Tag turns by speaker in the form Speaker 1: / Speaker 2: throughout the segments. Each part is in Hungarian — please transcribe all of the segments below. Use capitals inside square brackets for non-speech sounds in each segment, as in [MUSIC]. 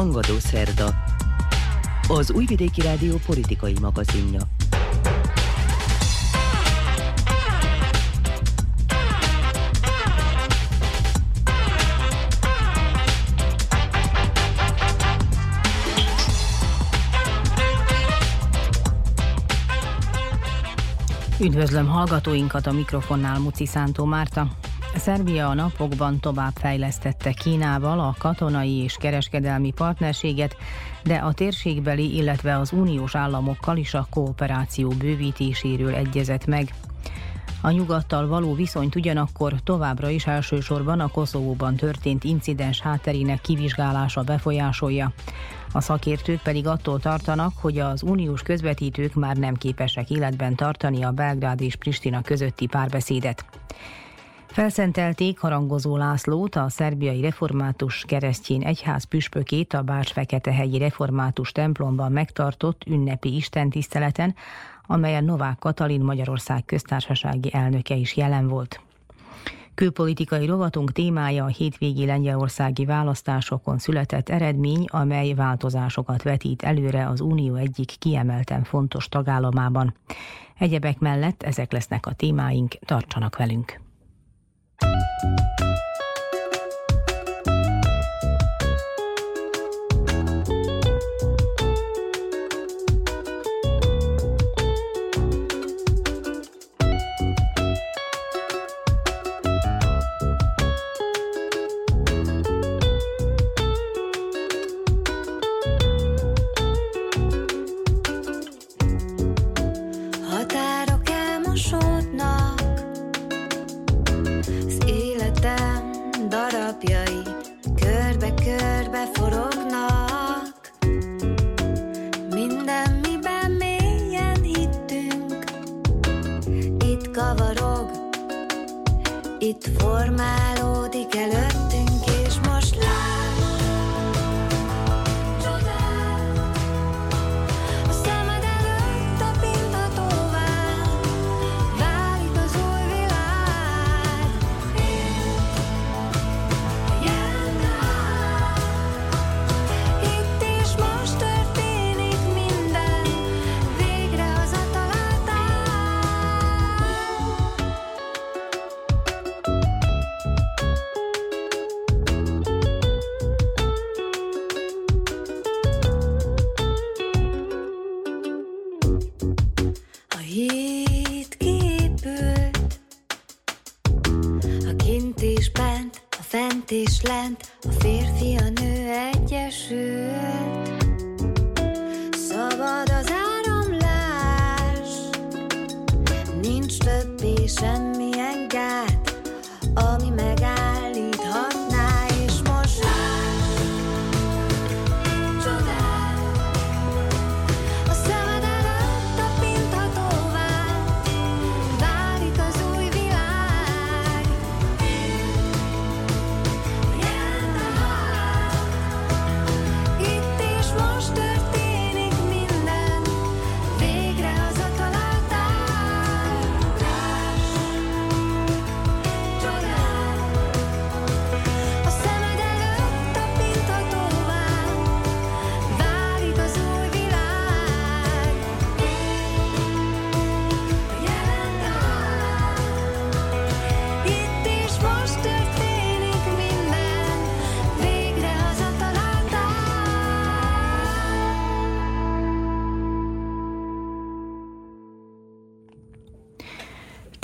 Speaker 1: Hangadó Szerda Az Újvidéki Rádió politikai magazinja
Speaker 2: Üdvözlöm hallgatóinkat a mikrofonnál Muci Szántó Márta. Szerbia a napokban tovább fejlesztette Kínával a katonai és kereskedelmi partnerséget, de a térségbeli, illetve az uniós államokkal is a kooperáció bővítéséről egyezett meg. A nyugattal való viszonyt ugyanakkor továbbra is elsősorban a Koszovóban történt incidens hátterének kivizsgálása befolyásolja. A szakértők pedig attól tartanak, hogy az uniós közvetítők már nem képesek életben tartani a Belgrád és Pristina közötti párbeszédet. Felszentelték harangozó Lászlót, a szerbiai református keresztjén egyház püspökét a Bács-Feketehegyi református templomban megtartott ünnepi istentiszteleten, amelyen Novák Katalin Magyarország köztársasági elnöke is jelen volt. Külpolitikai rovatunk témája a hétvégi lengyelországi választásokon született eredmény, amely változásokat vetít előre az Unió egyik kiemelten fontos tagállamában. Egyebek mellett ezek lesznek a témáink, tartsanak velünk! Música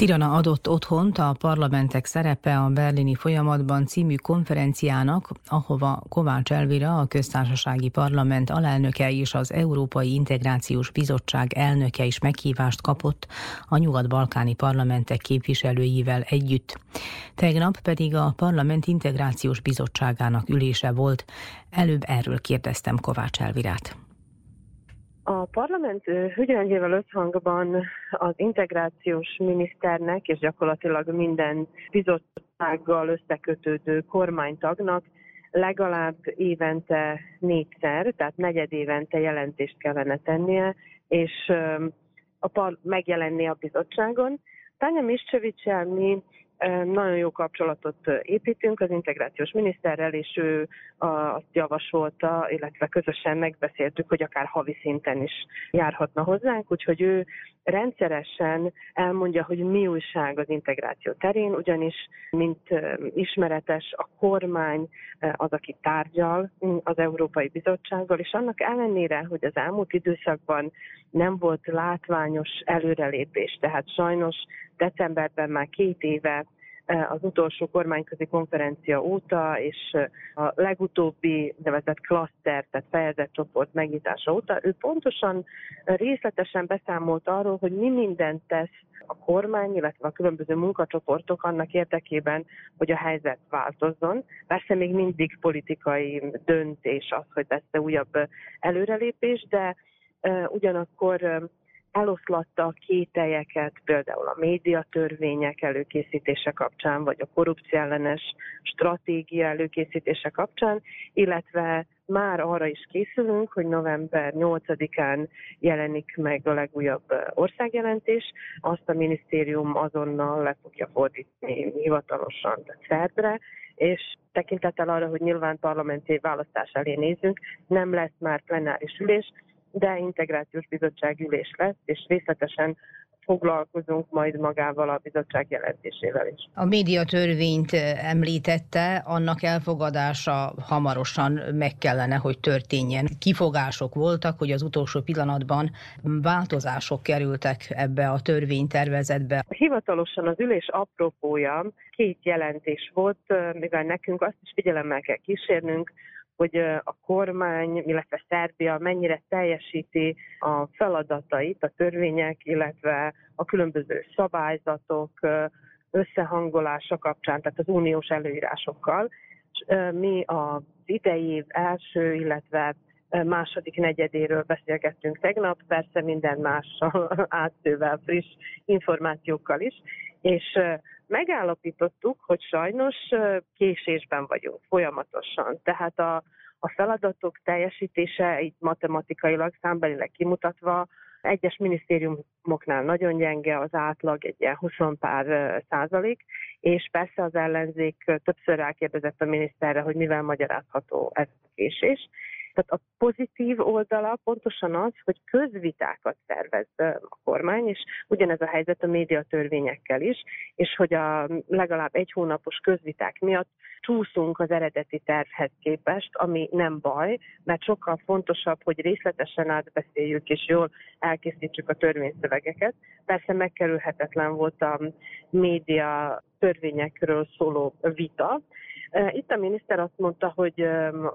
Speaker 2: Tirana adott otthont a parlamentek szerepe a berlini folyamatban című konferenciának, ahova Kovács Elvira, a köztársasági parlament alelnöke és az Európai Integrációs Bizottság elnöke is meghívást kapott a nyugat-balkáni parlamentek képviselőivel együtt. Tegnap pedig a Parlament Integrációs Bizottságának ülése volt. Előbb erről kérdeztem Kovács Elvirát.
Speaker 3: A parlament hügyelengével összhangban az integrációs miniszternek és gyakorlatilag minden bizottsággal összekötődő kormánytagnak legalább évente négyszer, tehát negyed évente jelentést kellene tennie, és a par- megjelenni a bizottságon. Tanya Miscsevicsel mi nagyon jó kapcsolatot építünk az integrációs miniszterrel, és ő azt javasolta, illetve közösen megbeszéltük, hogy akár havi szinten is járhatna hozzánk, úgyhogy ő rendszeresen elmondja, hogy mi újság az integráció terén, ugyanis, mint ismeretes, a kormány az, aki tárgyal az Európai Bizottsággal, és annak ellenére, hogy az elmúlt időszakban nem volt látványos előrelépés, tehát sajnos decemberben már két éve eh, az utolsó kormányközi konferencia óta, és eh, a legutóbbi nevezett klaszter, tehát fejezett csoport megnyitása óta, ő pontosan részletesen beszámolt arról, hogy mi mindent tesz a kormány, illetve a különböző munkacsoportok annak érdekében, hogy a helyzet változzon. Persze még mindig politikai döntés az, hogy lesz újabb előrelépés, de eh, ugyanakkor eloszlatta a kételyeket, például a médiatörvények előkészítése kapcsán, vagy a korrupció ellenes stratégia előkészítése kapcsán, illetve már arra is készülünk, hogy november 8-án jelenik meg a legújabb országjelentés, azt a minisztérium azonnal le fogja fordítani hivatalosan szerbre, és tekintettel arra, hogy nyilván parlamenti választás elé nézünk, nem lesz már plenáris ülés, de integrációs bizottság ülés lesz, és részletesen foglalkozunk majd magával a bizottság jelentésével is.
Speaker 2: A médiatörvényt említette, annak elfogadása hamarosan meg kellene, hogy történjen. Kifogások voltak, hogy az utolsó pillanatban változások kerültek ebbe a törvénytervezetbe.
Speaker 3: Hivatalosan az ülés apropója két jelentés volt, mivel nekünk azt is figyelemmel kell kísérnünk, hogy a kormány, illetve Szerbia mennyire teljesíti a feladatait, a törvények, illetve a különböző szabályzatok összehangolása kapcsán, tehát az uniós előírásokkal. Mi az idei év első, illetve második negyedéről beszélgettünk tegnap, persze minden mással, [LAUGHS] átszővel, friss információkkal is, és megállapítottuk, hogy sajnos késésben vagyunk folyamatosan. Tehát a, a feladatok teljesítése itt matematikailag, számbelileg kimutatva egyes minisztériumoknál nagyon gyenge az átlag, egy ilyen 20 pár százalék, és persze az ellenzék többször rákérdezett a miniszterre, hogy mivel magyarázható ez a késés, tehát a pozitív oldala pontosan az, hogy közvitákat szervez a kormány, és ugyanez a helyzet a médiatörvényekkel is, és hogy a legalább egy hónapos közviták miatt csúszunk az eredeti tervhez képest, ami nem baj, mert sokkal fontosabb, hogy részletesen átbeszéljük és jól elkészítsük a törvényszövegeket. Persze megkerülhetetlen volt a média törvényekről szóló vita, itt a miniszter azt mondta, hogy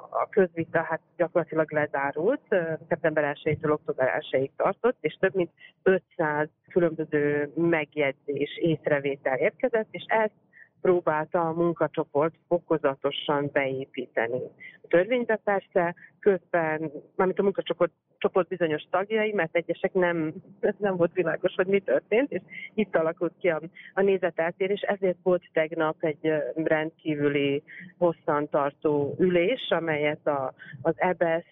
Speaker 3: a közvita hát gyakorlatilag lezárult, szeptember 1-től október 1-ig tartott, és több mint 500 különböző megjegyzés, észrevétel érkezett, és ezt próbálta a munkacsoport fokozatosan beépíteni. A törvénybe persze közben, mármint a munkacsoport csoport bizonyos tagjai, mert egyesek nem, nem volt világos, hogy mi történt, és itt alakult ki a, a nézeteltérés, ezért volt tegnap egy rendkívüli hosszantartó ülés, amelyet a, az EBESZ,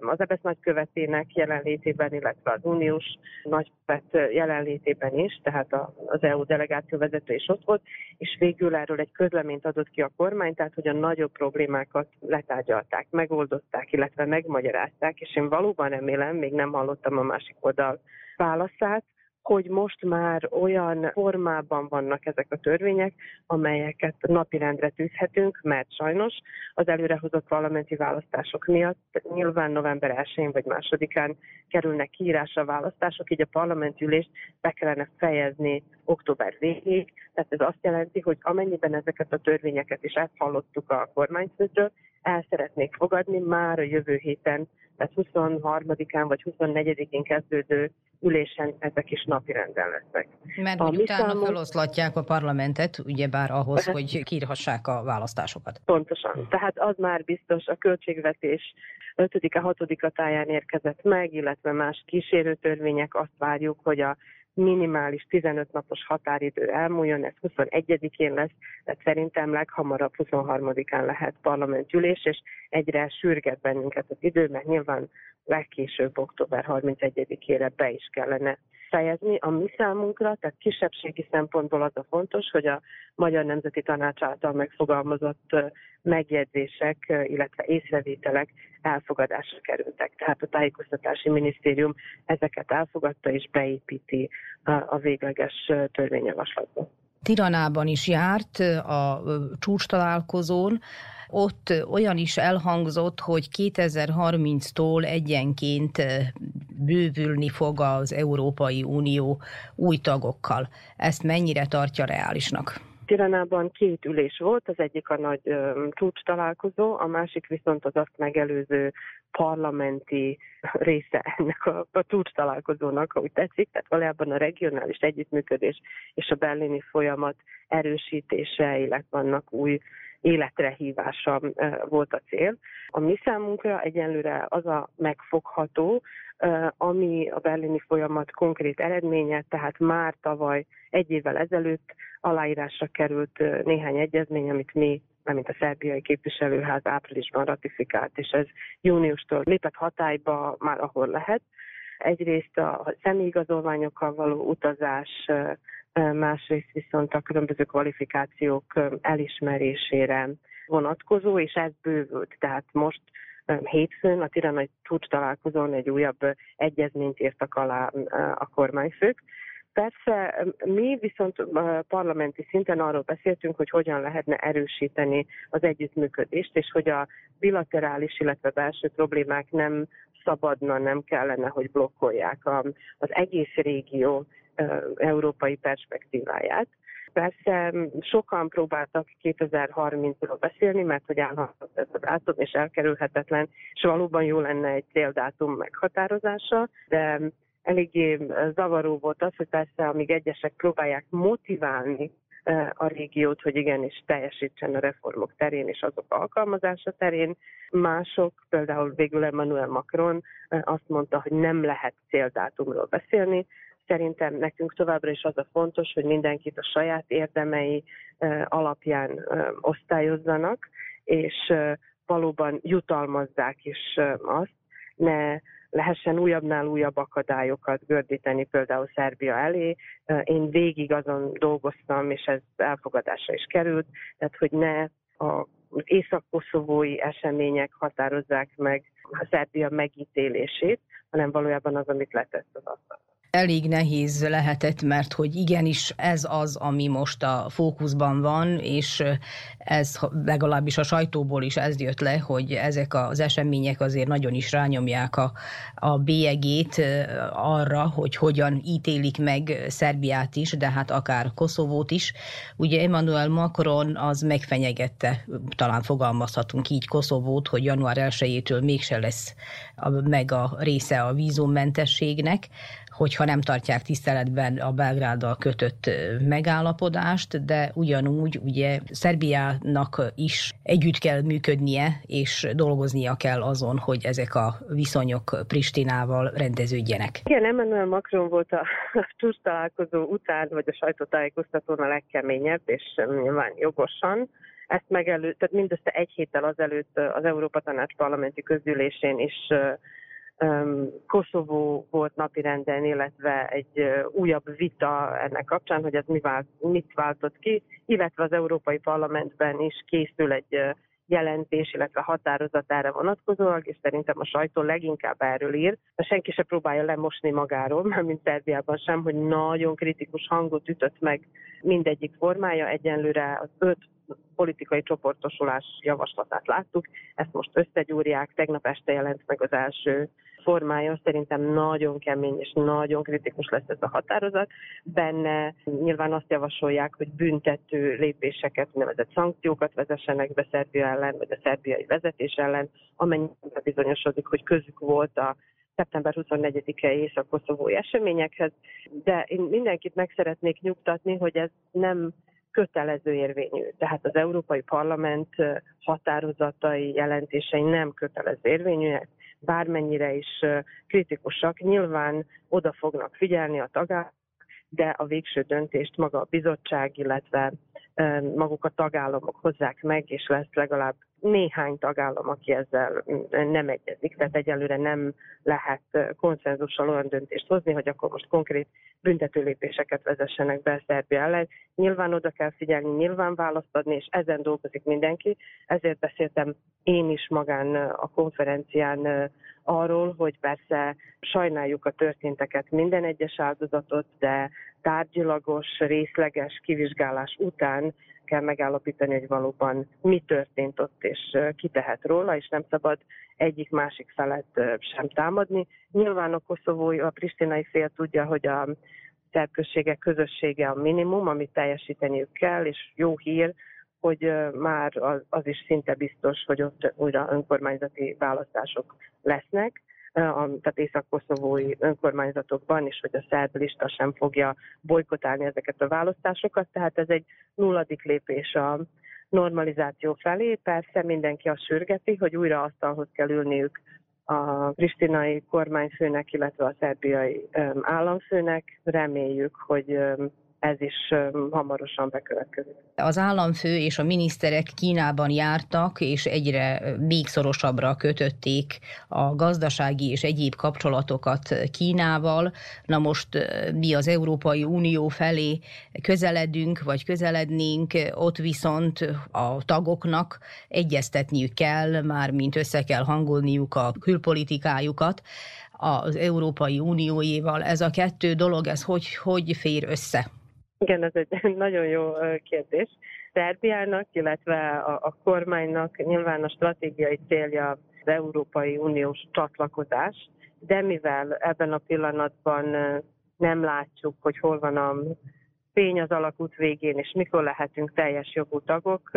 Speaker 3: az EBESZ nagykövetének jelenlétében, illetve az uniós nagykövet jelenlétében is, tehát az EU delegáció vezető is ott volt, és végül erről egy közleményt adott ki a kormány, tehát hogy a nagyobb problémákat letárgyalták, megoldották, illetve megmagyarázták, és én valóban remélem, még nem hallottam a másik oldal válaszát, hogy most már olyan formában vannak ezek a törvények, amelyeket napirendre tűzhetünk, mert sajnos az előrehozott parlamenti választások miatt nyilván november 1-én vagy másodikán kerülnek kiírásra a választások, így a parlamentülést be kellene fejezni október végéig. Tehát ez azt jelenti, hogy amennyiben ezeket a törvényeket is ezt hallottuk a kormányfőtől, el szeretnék fogadni már a jövő héten, tehát 23-án vagy 24-én kezdődő ülésen ezek is napirenden lesznek.
Speaker 2: Mert a utána számunk... feloszlatják a parlamentet, ugyebár ahhoz, hogy kiírhassák a választásokat.
Speaker 3: Pontosan. Tehát az már biztos a költségvetés 5-a, 6-a táján érkezett meg, illetve más kísérő törvények azt várjuk, hogy a minimális 15 napos határidő elmúljon, ez 21-én lesz, tehát szerintem leghamarabb 23-án lehet parlamentülés, és egyre sürget bennünket az idő, mert nyilván legkésőbb október 31-ére be is kellene fejezni. A mi számunkra, tehát kisebbségi szempontból az a fontos, hogy a Magyar Nemzeti Tanács által megfogalmazott megjegyzések, illetve észrevételek elfogadásra kerültek. Tehát a tájékoztatási minisztérium ezeket elfogadta és beépíti a végleges törvényjavaslatba.
Speaker 2: Tiranában is járt a csúcs találkozón, ott olyan is elhangzott, hogy 2030-tól egyenként bővülni fog az Európai Unió új tagokkal. Ezt mennyire tartja reálisnak?
Speaker 3: Tiranában két ülés volt, az egyik a nagy ö, csúcs találkozó, a másik viszont az azt megelőző parlamenti része ennek a, a csúcs találkozónak, ahogy tetszik, tehát valójában a regionális együttműködés és a berlini folyamat erősítése, illetve vannak új életre hívása volt a cél. A mi számunkra egyenlőre az a megfogható, ami a berlini folyamat konkrét eredménye, tehát már tavaly egy évvel ezelőtt aláírásra került néhány egyezmény, amit mi mint a szerbiai képviselőház áprilisban ratifikált, és ez júniustól lépett hatályba már ahol lehet. Egyrészt a személyigazolványokkal való utazás, másrészt viszont a különböző kvalifikációk elismerésére vonatkozó, és ez bővült. Tehát most hétfőn a tiranai csúcs találkozón egy újabb egyezményt írtak alá a kormányfők. Persze mi viszont parlamenti szinten arról beszéltünk, hogy hogyan lehetne erősíteni az együttműködést, és hogy a bilaterális, illetve belső problémák nem szabadna, nem kellene, hogy blokkolják az egész régió európai perspektíváját. Persze sokan próbáltak 2030-ról beszélni, mert hogy állhatott ez a dátum, és elkerülhetetlen, és valóban jó lenne egy céldátum meghatározása, de eléggé zavaró volt az, hogy persze, amíg egyesek próbálják motiválni a régiót, hogy igenis teljesítsen a reformok terén és azok alkalmazása terén. Mások, például végül Emmanuel Macron azt mondta, hogy nem lehet céldátumról beszélni, Szerintem nekünk továbbra is az a fontos, hogy mindenkit a saját érdemei alapján osztályozzanak, és valóban jutalmazzák is azt, ne lehessen újabbnál újabb akadályokat gördíteni például Szerbia elé. Én végig azon dolgoztam, és ez elfogadásra is került, tehát hogy ne a az észak-koszovói események határozzák meg a Szerbia megítélését, hanem valójában az, amit letett az asztalra
Speaker 2: elég nehéz lehetett, mert hogy igenis ez az, ami most a fókuszban van, és ez legalábbis a sajtóból is ez jött le, hogy ezek az események azért nagyon is rányomják a, a bélyegét arra, hogy hogyan ítélik meg Szerbiát is, de hát akár Koszovót is. Ugye Emmanuel Macron az megfenyegette, talán fogalmazhatunk így Koszovót, hogy január 1-től mégse lesz meg a része a vízummentességnek, hogyha nem tartják tiszteletben a Belgráddal kötött megállapodást, de ugyanúgy ugye Szerbiának is együtt kell működnie, és dolgoznia kell azon, hogy ezek a viszonyok Pristinával rendeződjenek.
Speaker 3: Igen, Emmanuel Macron volt a csúcs találkozó után, vagy a sajtótájékoztatón a legkeményebb, és nyilván jogosan ezt megelő, tehát mindössze egy héttel azelőtt az Európa Tanács parlamenti közgyűlésén is Koszovó volt napirenden, illetve egy újabb vita ennek kapcsán, hogy ez mit váltott ki, illetve az Európai Parlamentben is készül egy jelentés, illetve határozatára vonatkozóak, és szerintem a sajtó leginkább erről ír. Senki se próbálja lemosni magáról, [LAUGHS] mint Szerbiában sem, hogy nagyon kritikus hangot ütött meg mindegyik formája. Egyenlőre az öt politikai csoportosulás javaslatát láttuk, ezt most összegyúrják, tegnap este jelent meg az első formája, szerintem nagyon kemény és nagyon kritikus lesz ez a határozat. Benne nyilván azt javasolják, hogy büntető lépéseket, nevezett szankciókat vezessenek be Szerbia ellen, vagy a szerbiai vezetés ellen, amennyiben bizonyosodik, hogy közük volt a szeptember 24-e észak-koszovói eseményekhez, de én mindenkit meg szeretnék nyugtatni, hogy ez nem kötelező érvényű. Tehát az Európai Parlament határozatai, jelentései nem kötelező érvényűek, bármennyire is kritikusak. Nyilván oda fognak figyelni a tagállamok, de a végső döntést maga a bizottság, illetve maguk a tagállamok hozzák meg, és lesz legalább néhány tagállam, aki ezzel nem egyezik, tehát egyelőre nem lehet konszenzussal olyan döntést hozni, hogy akkor most konkrét büntetőlépéseket vezessenek be Szerbia ellen. Nyilván oda kell figyelni, nyilván választ adni, és ezen dolgozik mindenki. Ezért beszéltem én is magán a konferencián arról, hogy persze sajnáljuk a történteket, minden egyes áldozatot, de tárgyilagos, részleges kivizsgálás után kell megállapítani, hogy valóban mi történt ott, és ki tehet róla, és nem szabad egyik másik felet sem támadni. Nyilván a koszovói, a pristinai fél tudja, hogy a szerközségek közössége a minimum, amit teljesíteniük kell, és jó hír, hogy már az, az is szinte biztos, hogy ott újra önkormányzati választások lesznek, tehát észak-koszovói önkormányzatokban, és hogy a szerb lista sem fogja bolykotálni ezeket a választásokat, tehát ez egy nulladik lépés a normalizáció felé. Persze mindenki azt sürgeti, hogy újra asztalhoz kell ülniük a pristinai kormányfőnek, illetve a szerbiai államfőnek. Reméljük, hogy ez is hamarosan bekövetkezik.
Speaker 4: Az államfő és a miniszterek Kínában jártak, és egyre még szorosabbra kötötték a gazdasági és egyéb kapcsolatokat Kínával. Na most mi az Európai Unió felé közeledünk, vagy közelednénk, ott viszont a tagoknak egyeztetniük kell, már mint össze kell hangolniuk a külpolitikájukat az Európai Unióéval. Ez a kettő dolog, ez hogy, hogy fér össze?
Speaker 3: Igen, ez egy [LAUGHS] nagyon jó kérdés. Szerbiának, illetve a, a kormánynak nyilván a stratégiai célja az Európai Uniós csatlakozás, de mivel ebben a pillanatban nem látjuk, hogy hol van a fény az alakút végén, és mikor lehetünk teljes jogú tagok.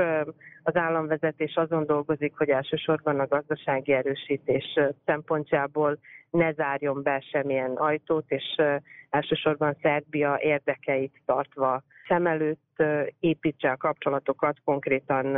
Speaker 3: Az államvezetés azon dolgozik, hogy elsősorban a gazdasági erősítés szempontjából ne zárjon be semmilyen ajtót, és elsősorban Szerbia érdekeit tartva szem előtt építse a kapcsolatokat konkrétan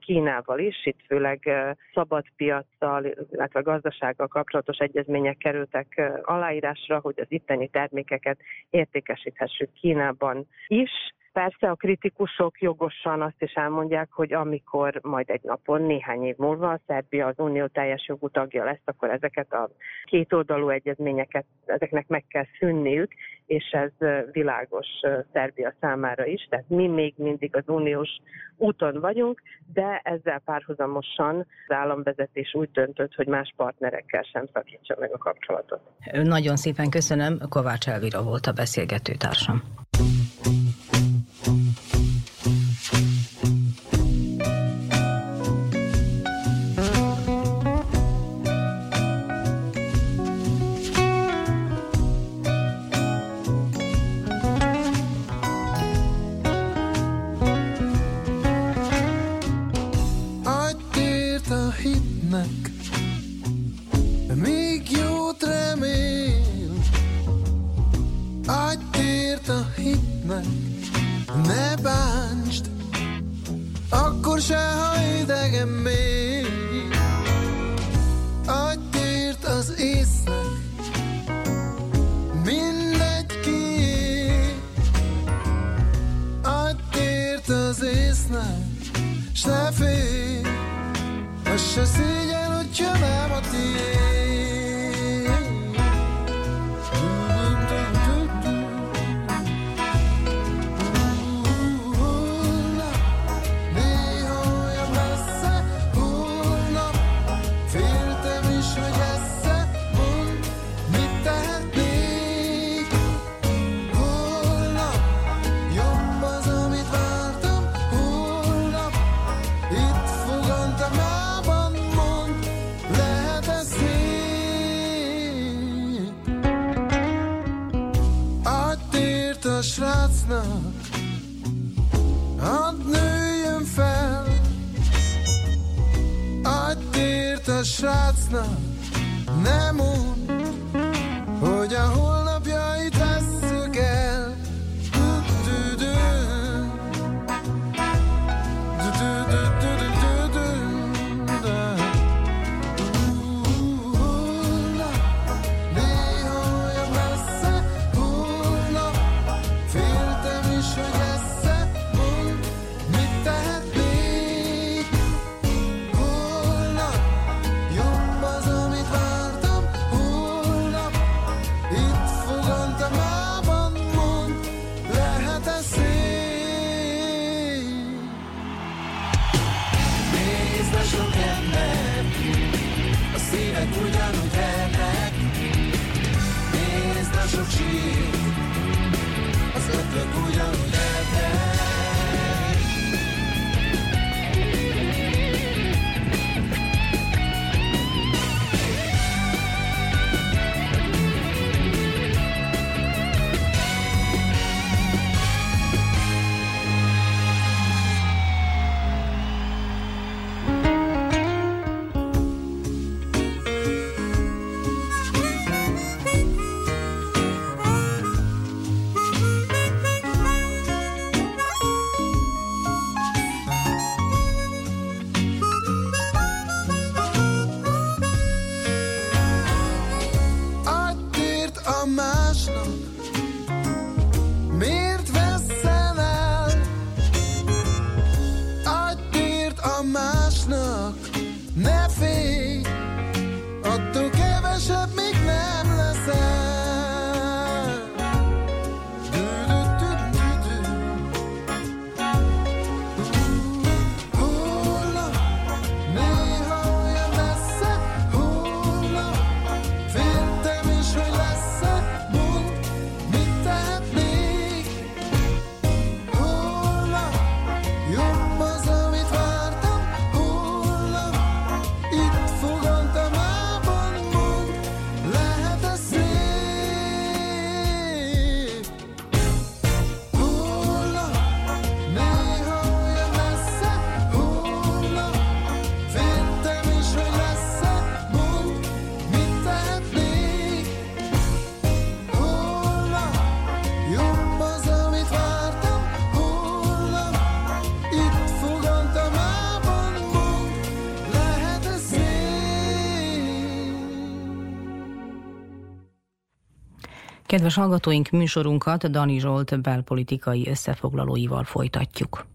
Speaker 3: Kínával is. Itt főleg szabad piaccal, illetve gazdasággal kapcsolatos egyezmények kerültek aláírásra, hogy az itteni termékeket értékesíthessük Kínában is Persze a kritikusok jogosan azt is elmondják, hogy amikor majd egy napon, néhány év múlva a Szerbia az unió teljes jogú tagja lesz, akkor ezeket a kétoldalú egyezményeket, ezeknek meg kell szűnniük, és ez világos Szerbia számára is. Tehát mi még mindig az uniós úton vagyunk, de ezzel párhuzamosan az államvezetés úgy döntött, hogy más partnerekkel sem szakítsa meg a kapcsolatot.
Speaker 4: Nagyon szépen köszönöm, Kovács Elvira volt a beszélgető társam.
Speaker 5: észnek, s ne félj, az se szégyen, hogyha nem a tiéd.
Speaker 4: shot Kedves hallgatóink, műsorunkat Dani Zsolt belpolitikai összefoglalóival folytatjuk.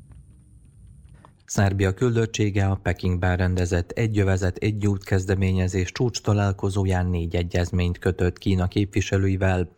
Speaker 6: Szerbia küldöttsége a Pekingben rendezett egyövezet egy út kezdeményezés csúcs találkozóján négy egyezményt kötött Kína képviselőivel.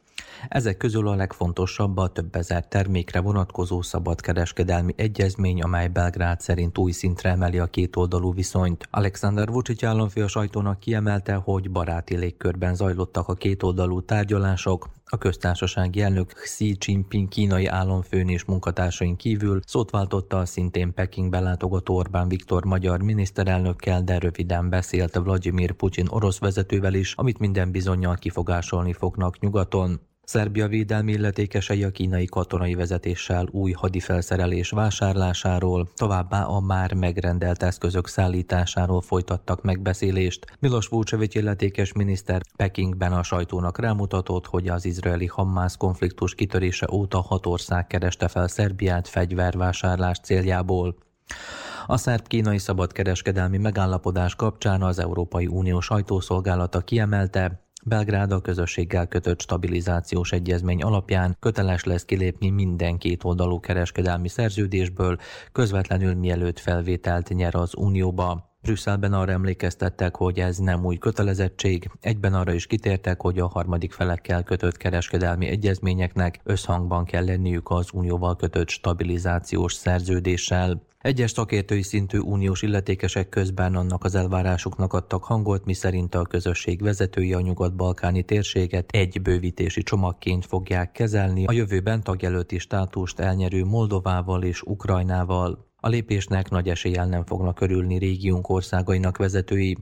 Speaker 6: Ezek közül a legfontosabb a több ezer termékre vonatkozó szabadkereskedelmi egyezmény, amely Belgrád szerint új szintre emeli a kétoldalú viszonyt. Alexander Vucic államfő a sajtónak kiemelte, hogy baráti légkörben zajlottak a kétoldalú tárgyalások, a köztársasági elnök Xi Jinping kínai államfőn és munkatársain kívül szót váltotta a szintén Pekingbe látogató Orbán Viktor magyar miniszterelnökkel, de röviden beszélt Vladimir Putyin orosz vezetővel is, amit minden bizonyal kifogásolni fognak nyugaton. Szerbia védelmi illetékesei a kínai katonai vezetéssel új hadifelszerelés vásárlásáról, továbbá a már megrendelt eszközök szállításáról folytattak megbeszélést. Milos Vucevic illetékes miniszter Pekingben a sajtónak rámutatott, hogy az izraeli Hamász konfliktus kitörése óta hat ország kereste fel Szerbiát fegyvervásárlás céljából. A szerb-kínai szabadkereskedelmi megállapodás kapcsán az Európai Unió sajtószolgálata kiemelte, Belgrád a közösséggel kötött stabilizációs egyezmény alapján köteles lesz kilépni minden két oldalú kereskedelmi szerződésből, közvetlenül mielőtt felvételt nyer az Unióba. Brüsszelben arra emlékeztettek, hogy ez nem új kötelezettség, egyben arra is kitértek, hogy a harmadik felekkel kötött kereskedelmi egyezményeknek összhangban kell lenniük az unióval kötött stabilizációs szerződéssel. Egyes szakértői szintű uniós illetékesek közben annak az elvárásuknak adtak hangot, miszerint a közösség vezetői a nyugat-balkáni térséget egy bővítési csomagként fogják kezelni, a jövőben tagjelölti státust elnyerő Moldovával és Ukrajnával. A lépésnek nagy eséllyel nem fognak örülni régiónk országainak vezetői.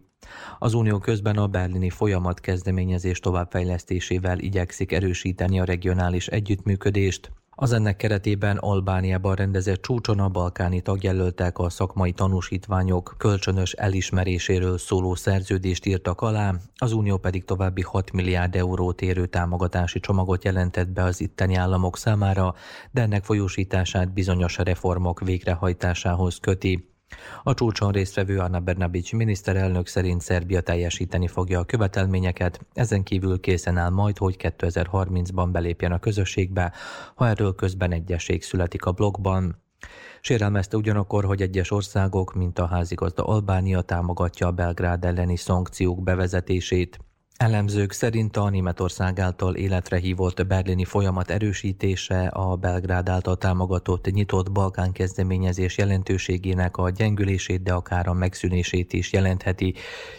Speaker 6: Az Unió közben a berlini folyamat kezdeményezés továbbfejlesztésével igyekszik erősíteni a regionális együttműködést. Az ennek keretében Albániában rendezett csúcson a balkáni tagjelöltek a szakmai tanúsítványok kölcsönös elismeréséről szóló szerződést írtak alá, az Unió pedig további 6 milliárd eurót érő támogatási csomagot jelentett be az itteni államok számára, de ennek folyósítását bizonyos reformok végrehajtásához köti. A csúcson résztvevő Anna Bernabics miniszterelnök szerint Szerbia teljesíteni fogja a követelményeket, ezen kívül készen áll majd, hogy 2030-ban belépjen a közösségbe, ha erről közben egyesség születik a blogban. Sérelmezte ugyanakkor, hogy egyes országok, mint a házigazda Albánia támogatja a Belgrád elleni szankciók bevezetését. Elemzők szerint a Németország által életre hívott berlini folyamat erősítése a Belgrád által támogatott nyitott Balkán kezdeményezés jelentőségének a gyengülését, de akár a megszűnését is jelentheti,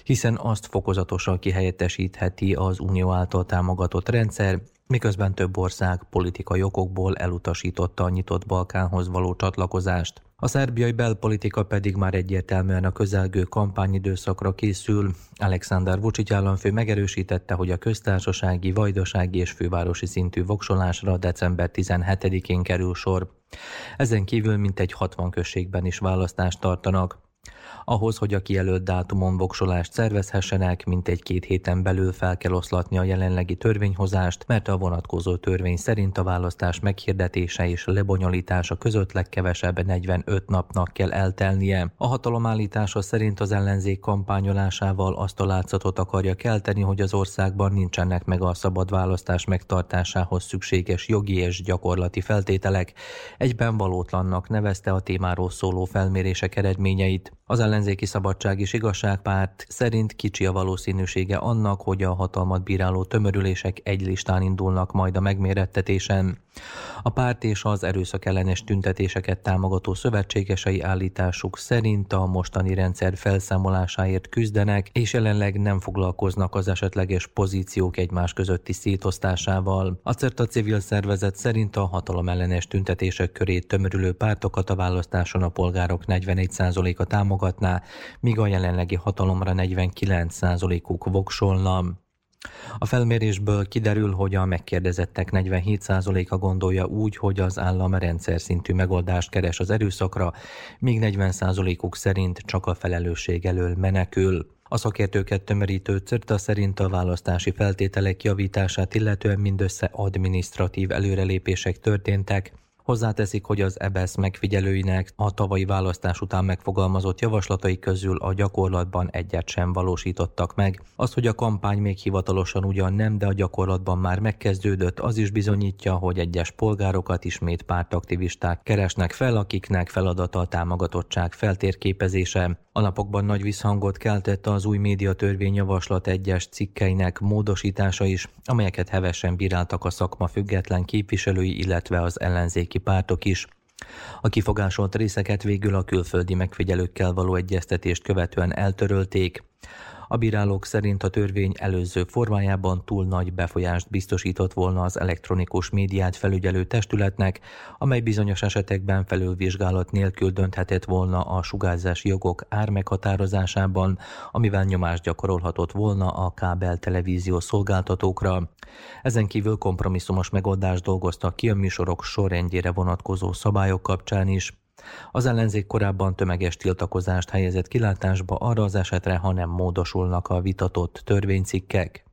Speaker 6: hiszen azt fokozatosan kihelyettesítheti az Unió által támogatott rendszer, miközben több ország politikai okokból elutasította a nyitott Balkánhoz való csatlakozást. A szerbiai belpolitika pedig már egyértelműen a közelgő kampányidőszakra készül. Alexander Vucic államfő megerősítette, hogy a köztársasági, vajdasági és fővárosi szintű voksolásra december 17-én kerül sor. Ezen kívül mintegy 60 községben is választást tartanak. Ahhoz, hogy a kijelölt dátumon voksolást szervezhessenek, mint egy két héten belül fel kell oszlatni a jelenlegi törvényhozást, mert a vonatkozó törvény szerint a választás meghirdetése és lebonyolítása között legkevesebb 45 napnak kell eltelnie. A hatalomállítása szerint az ellenzék kampányolásával azt a látszatot akarja kelteni, hogy az országban nincsenek meg a szabad választás megtartásához szükséges jogi és gyakorlati feltételek. Egyben valótlannak nevezte a témáról szóló felmérések eredményeit. Az ellenzéki szabadság és igazságpárt szerint kicsi a valószínűsége annak, hogy a hatalmat bíráló tömörülések egy listán indulnak majd a megmérettetésen. A párt és az erőszak ellenes tüntetéseket támogató szövetségesei állításuk szerint a mostani rendszer felszámolásáért küzdenek, és jelenleg nem foglalkoznak az esetleges pozíciók egymás közötti szétosztásával. A CERTA civil szervezet szerint a hatalom ellenes tüntetések körét tömörülő pártokat a választáson a polgárok 41%-a támogatná, míg a jelenlegi hatalomra 49%-uk voksolna. A felmérésből kiderül, hogy a megkérdezettek 47%-a gondolja úgy, hogy az állam rendszer szintű megoldást keres az erőszakra, míg 40%-uk szerint csak a felelősség elől menekül. A szakértőket tömörítő CERTA szerint a választási feltételek javítását illetően mindössze administratív előrelépések történtek, Hozzáteszik, hogy az EBSZ e megfigyelőinek a tavalyi választás után megfogalmazott javaslatai közül a gyakorlatban egyet sem valósítottak meg. Az, hogy a kampány még hivatalosan ugyan nem, de a gyakorlatban már megkezdődött, az is bizonyítja, hogy egyes polgárokat ismét pártaktivisták keresnek fel, akiknek feladata a támogatottság feltérképezése. A napokban nagy visszhangot keltett az új médiatörvény javaslat egyes cikkeinek módosítása is, amelyeket hevesen bíráltak a szakma független képviselői, illetve az ellenzéki pártok is. A kifogásolt részeket végül a külföldi megfigyelőkkel való egyeztetést követően eltörölték. A bírálók szerint a törvény előző formájában túl nagy befolyást biztosított volna az elektronikus médiát felügyelő testületnek, amely bizonyos esetekben felülvizsgálat nélkül dönthetett volna a sugárzási jogok ármeghatározásában, amivel nyomást gyakorolhatott volna a kábel televízió szolgáltatókra. Ezen kívül kompromisszumos megoldást dolgoztak ki a műsorok sorrendjére vonatkozó szabályok kapcsán is. Az ellenzék korábban tömeges tiltakozást helyezett kilátásba arra az esetre, ha nem módosulnak a vitatott törvénycikkek.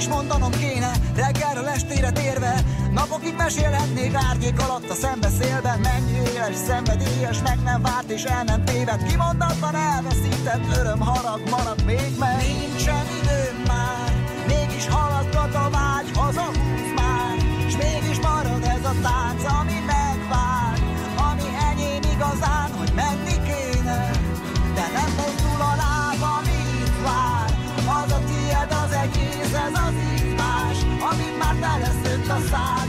Speaker 7: Is mondanom kéne, reggelről estére térve. Napokig mesélhetnék árnyék alatt a szembeszélben Mennyi éles, szenvedélyes, meg nem várt és el nem téved Kimondatlan elveszített öröm, harag marad még meg. Nincsen időm már, mégis haladgat a vágy Hazahúz már, s mégis marad ez a tánc, ami megvár Ami enyém igazán, ez az ízmás Amit már teleszült a szár,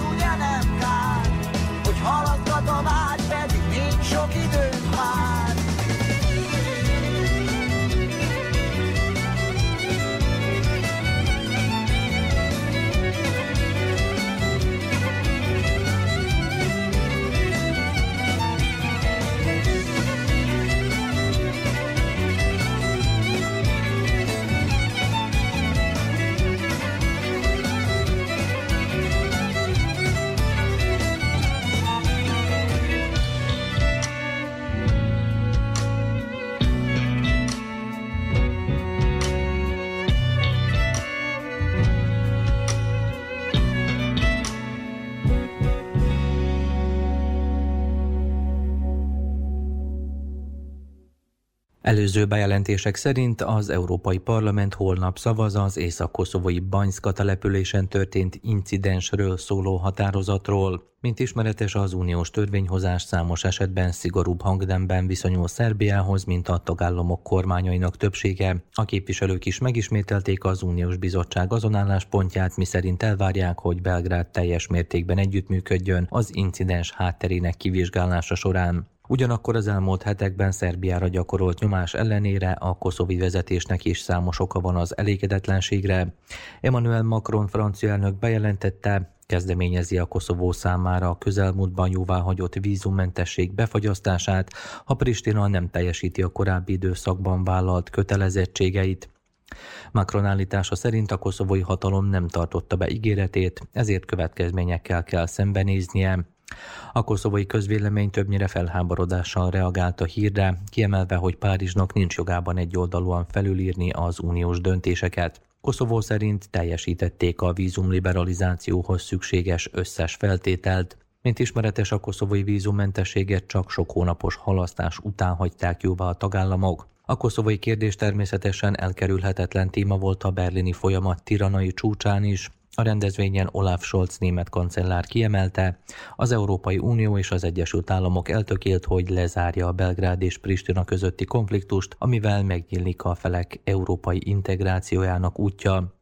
Speaker 6: Előző bejelentések szerint az Európai Parlament holnap szavaz az észak-koszovói Banyszka településen történt incidensről szóló határozatról. Mint ismeretes, az uniós törvényhozás számos esetben szigorúbb hangnemben viszonyul Szerbiához, mint a tagállamok kormányainak többsége. A képviselők is megismételték az uniós bizottság azon álláspontját, miszerint elvárják, hogy Belgrád teljes mértékben együttműködjön az incidens hátterének kivizsgálása során. Ugyanakkor az elmúlt hetekben Szerbiára gyakorolt nyomás ellenére a koszovi vezetésnek is számos oka van az elégedetlenségre. Emmanuel Macron francia elnök bejelentette, kezdeményezi a Koszovó számára a közelmúltban jóváhagyott vízummentesség befagyasztását, ha Pristina nem teljesíti a korábbi időszakban vállalt kötelezettségeit. Macron állítása szerint a koszovói hatalom nem tartotta be ígéretét, ezért következményekkel kell szembenéznie. A koszovói közvélemény többnyire felháborodással reagált a hírre, kiemelve, hogy Párizsnak nincs jogában egyoldalúan felülírni az uniós döntéseket. Koszovó szerint teljesítették a vízumliberalizációhoz szükséges összes feltételt, mint ismeretes, a koszovói vízummentességet csak sok hónapos halasztás után hagyták jóvá a tagállamok. A koszovói kérdés természetesen elkerülhetetlen téma volt a berlini folyamat tiranai csúcsán is, a rendezvényen Olaf Scholz német kancellár kiemelte, az Európai Unió és az Egyesült Államok eltökélt, hogy lezárja a Belgrád és Pristina közötti konfliktust, amivel megnyílik a felek európai integrációjának útja.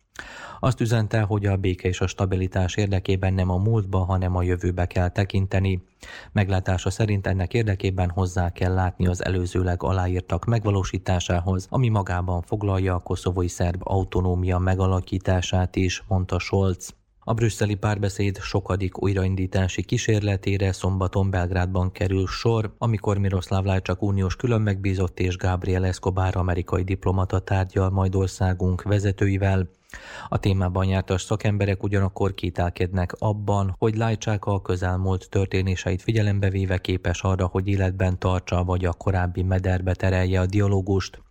Speaker 6: Azt üzente, hogy a béke és a stabilitás érdekében nem a múltba, hanem a jövőbe kell tekinteni. Meglátása szerint ennek érdekében hozzá kell látni az előzőleg aláírtak megvalósításához, ami magában foglalja a koszovói szerb autonómia megalakítását is, mondta Scholz. A brüsszeli párbeszéd sokadik újraindítási kísérletére szombaton Belgrádban kerül sor, amikor Miroslav Lajcsak uniós külön megbízott és Gabriel Escobar amerikai diplomata tárgyal majd országunk vezetőivel. A témában jártas szakemberek ugyanakkor kételkednek abban, hogy Lajcsák a közelmúlt történéseit figyelembe véve képes arra, hogy életben tartsa vagy a korábbi mederbe terelje a dialógust.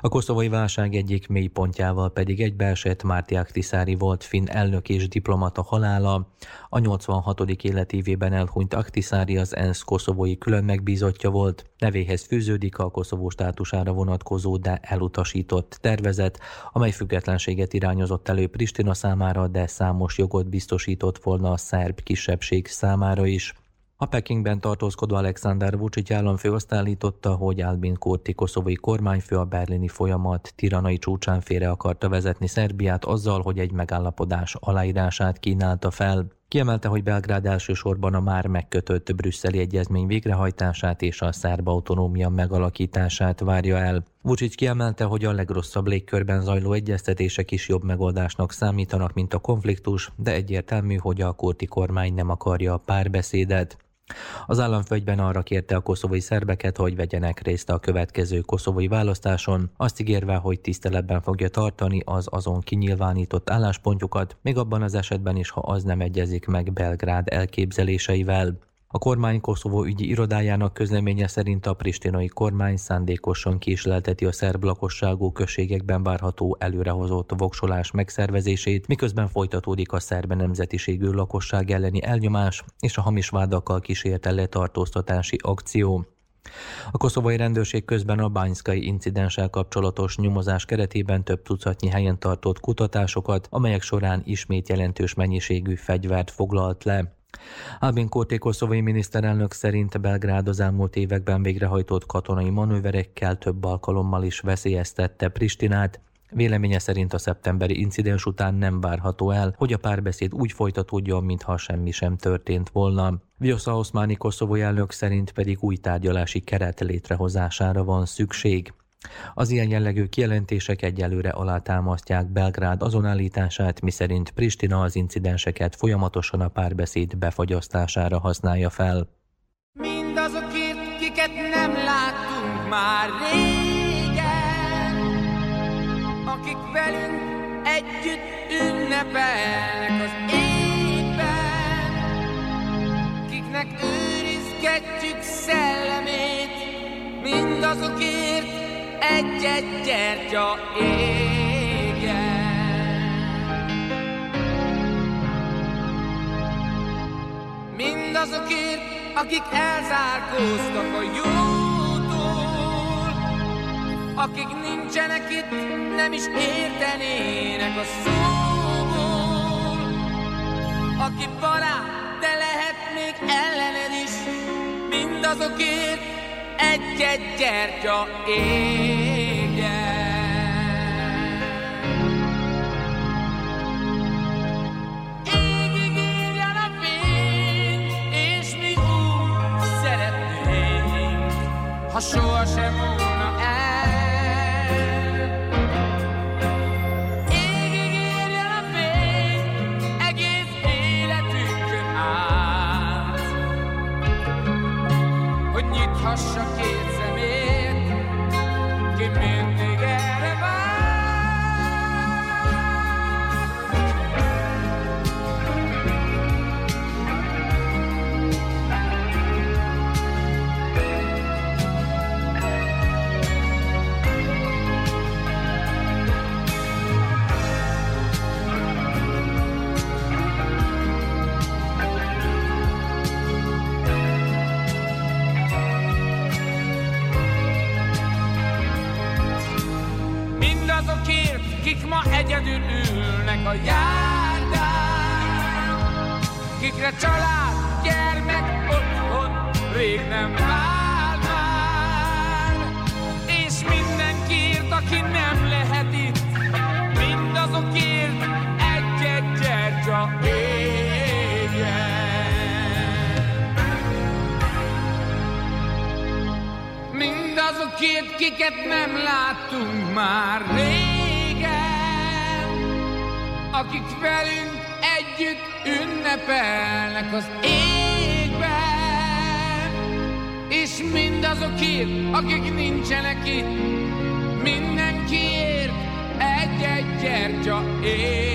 Speaker 6: A koszovai válság egyik mélypontjával pedig egybeesett Márti Aktiszári volt finn elnök és diplomata halála. A 86. életévében elhunyt Aktiszári az ENSZ koszovói külön megbízottja volt. Nevéhez fűződik a koszovó státusára vonatkozó, de elutasított tervezet, amely függetlenséget irányozott elő Pristina számára, de számos jogot biztosított volna a szerb kisebbség számára is. A Pekingben tartózkodó Alexander Vucic államfő azt állította, hogy Albin Kurti koszovai kormányfő a berlini folyamat tiranai csúcsán félre akarta vezetni Szerbiát azzal, hogy egy megállapodás aláírását kínálta fel. Kiemelte, hogy Belgrád elsősorban a már megkötött brüsszeli egyezmény végrehajtását és a szerb autonómia megalakítását várja el. Vucic kiemelte, hogy a legrosszabb légkörben zajló egyeztetések is jobb megoldásnak számítanak, mint a konfliktus, de egyértelmű, hogy a kurti kormány nem akarja a párbeszédet. Az államfőgyben arra kérte a koszovai szerbeket, hogy vegyenek részt a következő koszovai választáson, azt ígérve, hogy tiszteletben fogja tartani az azon kinyilvánított álláspontjukat, még abban az esetben is, ha az nem egyezik meg Belgrád elképzeléseivel. A kormány Koszovó ügyi irodájának közleménye szerint a pristinai kormány szándékosan késlelteti a szerb lakosságú községekben várható előrehozott voksolás megszervezését, miközben folytatódik a szerb nemzetiségű lakosság elleni elnyomás és a hamis vádakkal kísért letartóztatási akció. A koszovai rendőrség közben a bányszkai incidenssel kapcsolatos nyomozás keretében több tucatnyi helyen tartott kutatásokat, amelyek során ismét jelentős mennyiségű fegyvert foglalt le. Albin Kóté koszovai miniszterelnök szerint Belgrád az elmúlt években végrehajtott katonai manőverekkel több alkalommal is veszélyeztette Pristinát, Véleménye szerint a szeptemberi incidens után nem várható el, hogy a párbeszéd úgy folytatódjon, mintha semmi sem történt volna. Vjosa Oszmáni koszovói elnök szerint pedig új tárgyalási keret létrehozására van szükség. Az ilyen jellegű kijelentések egyelőre alátámasztják Belgrád azon állítását, miszerint Pristina az incidenseket folyamatosan a párbeszéd befagyasztására használja fel.
Speaker 8: Mindazokért, kiket nem láttunk már régen, akik velünk együtt ünnepelnek az égben, kiknek őrizgetjük szellemét, mindazokért, egy-egy gyertya égjen. Mindazokért, akik elzárkóztak a jótól, akik nincsenek itt, nem is értenének a szóból. Aki barát, de lehet még ellened is, mindazokért, egy-egy gyertya égjen. Égig a fény, és mi úgy szeretnénk, ha sohasem volna nem láttunk már régen, akik velünk együtt ünnepelnek az égben, és mindazokért, akik nincsenek itt, mindenkiért egy-egy gyertya égjen.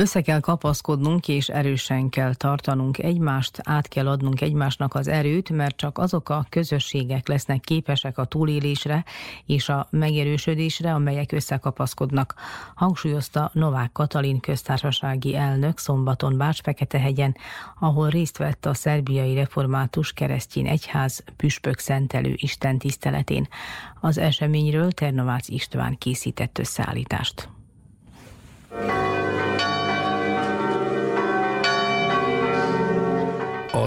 Speaker 2: Össze kell kapaszkodnunk, és erősen kell tartanunk egymást, át kell adnunk egymásnak az erőt, mert csak azok a közösségek lesznek képesek a túlélésre és a megerősödésre, amelyek összekapaszkodnak, hangsúlyozta Novák Katalin köztársasági elnök szombaton Bács-Feketehegyen, ahol részt vett a szerbiai református keresztény egyház püspök szentelő Isten tiszteletén. Az eseményről Ternovács István készített összeállítást.
Speaker 9: A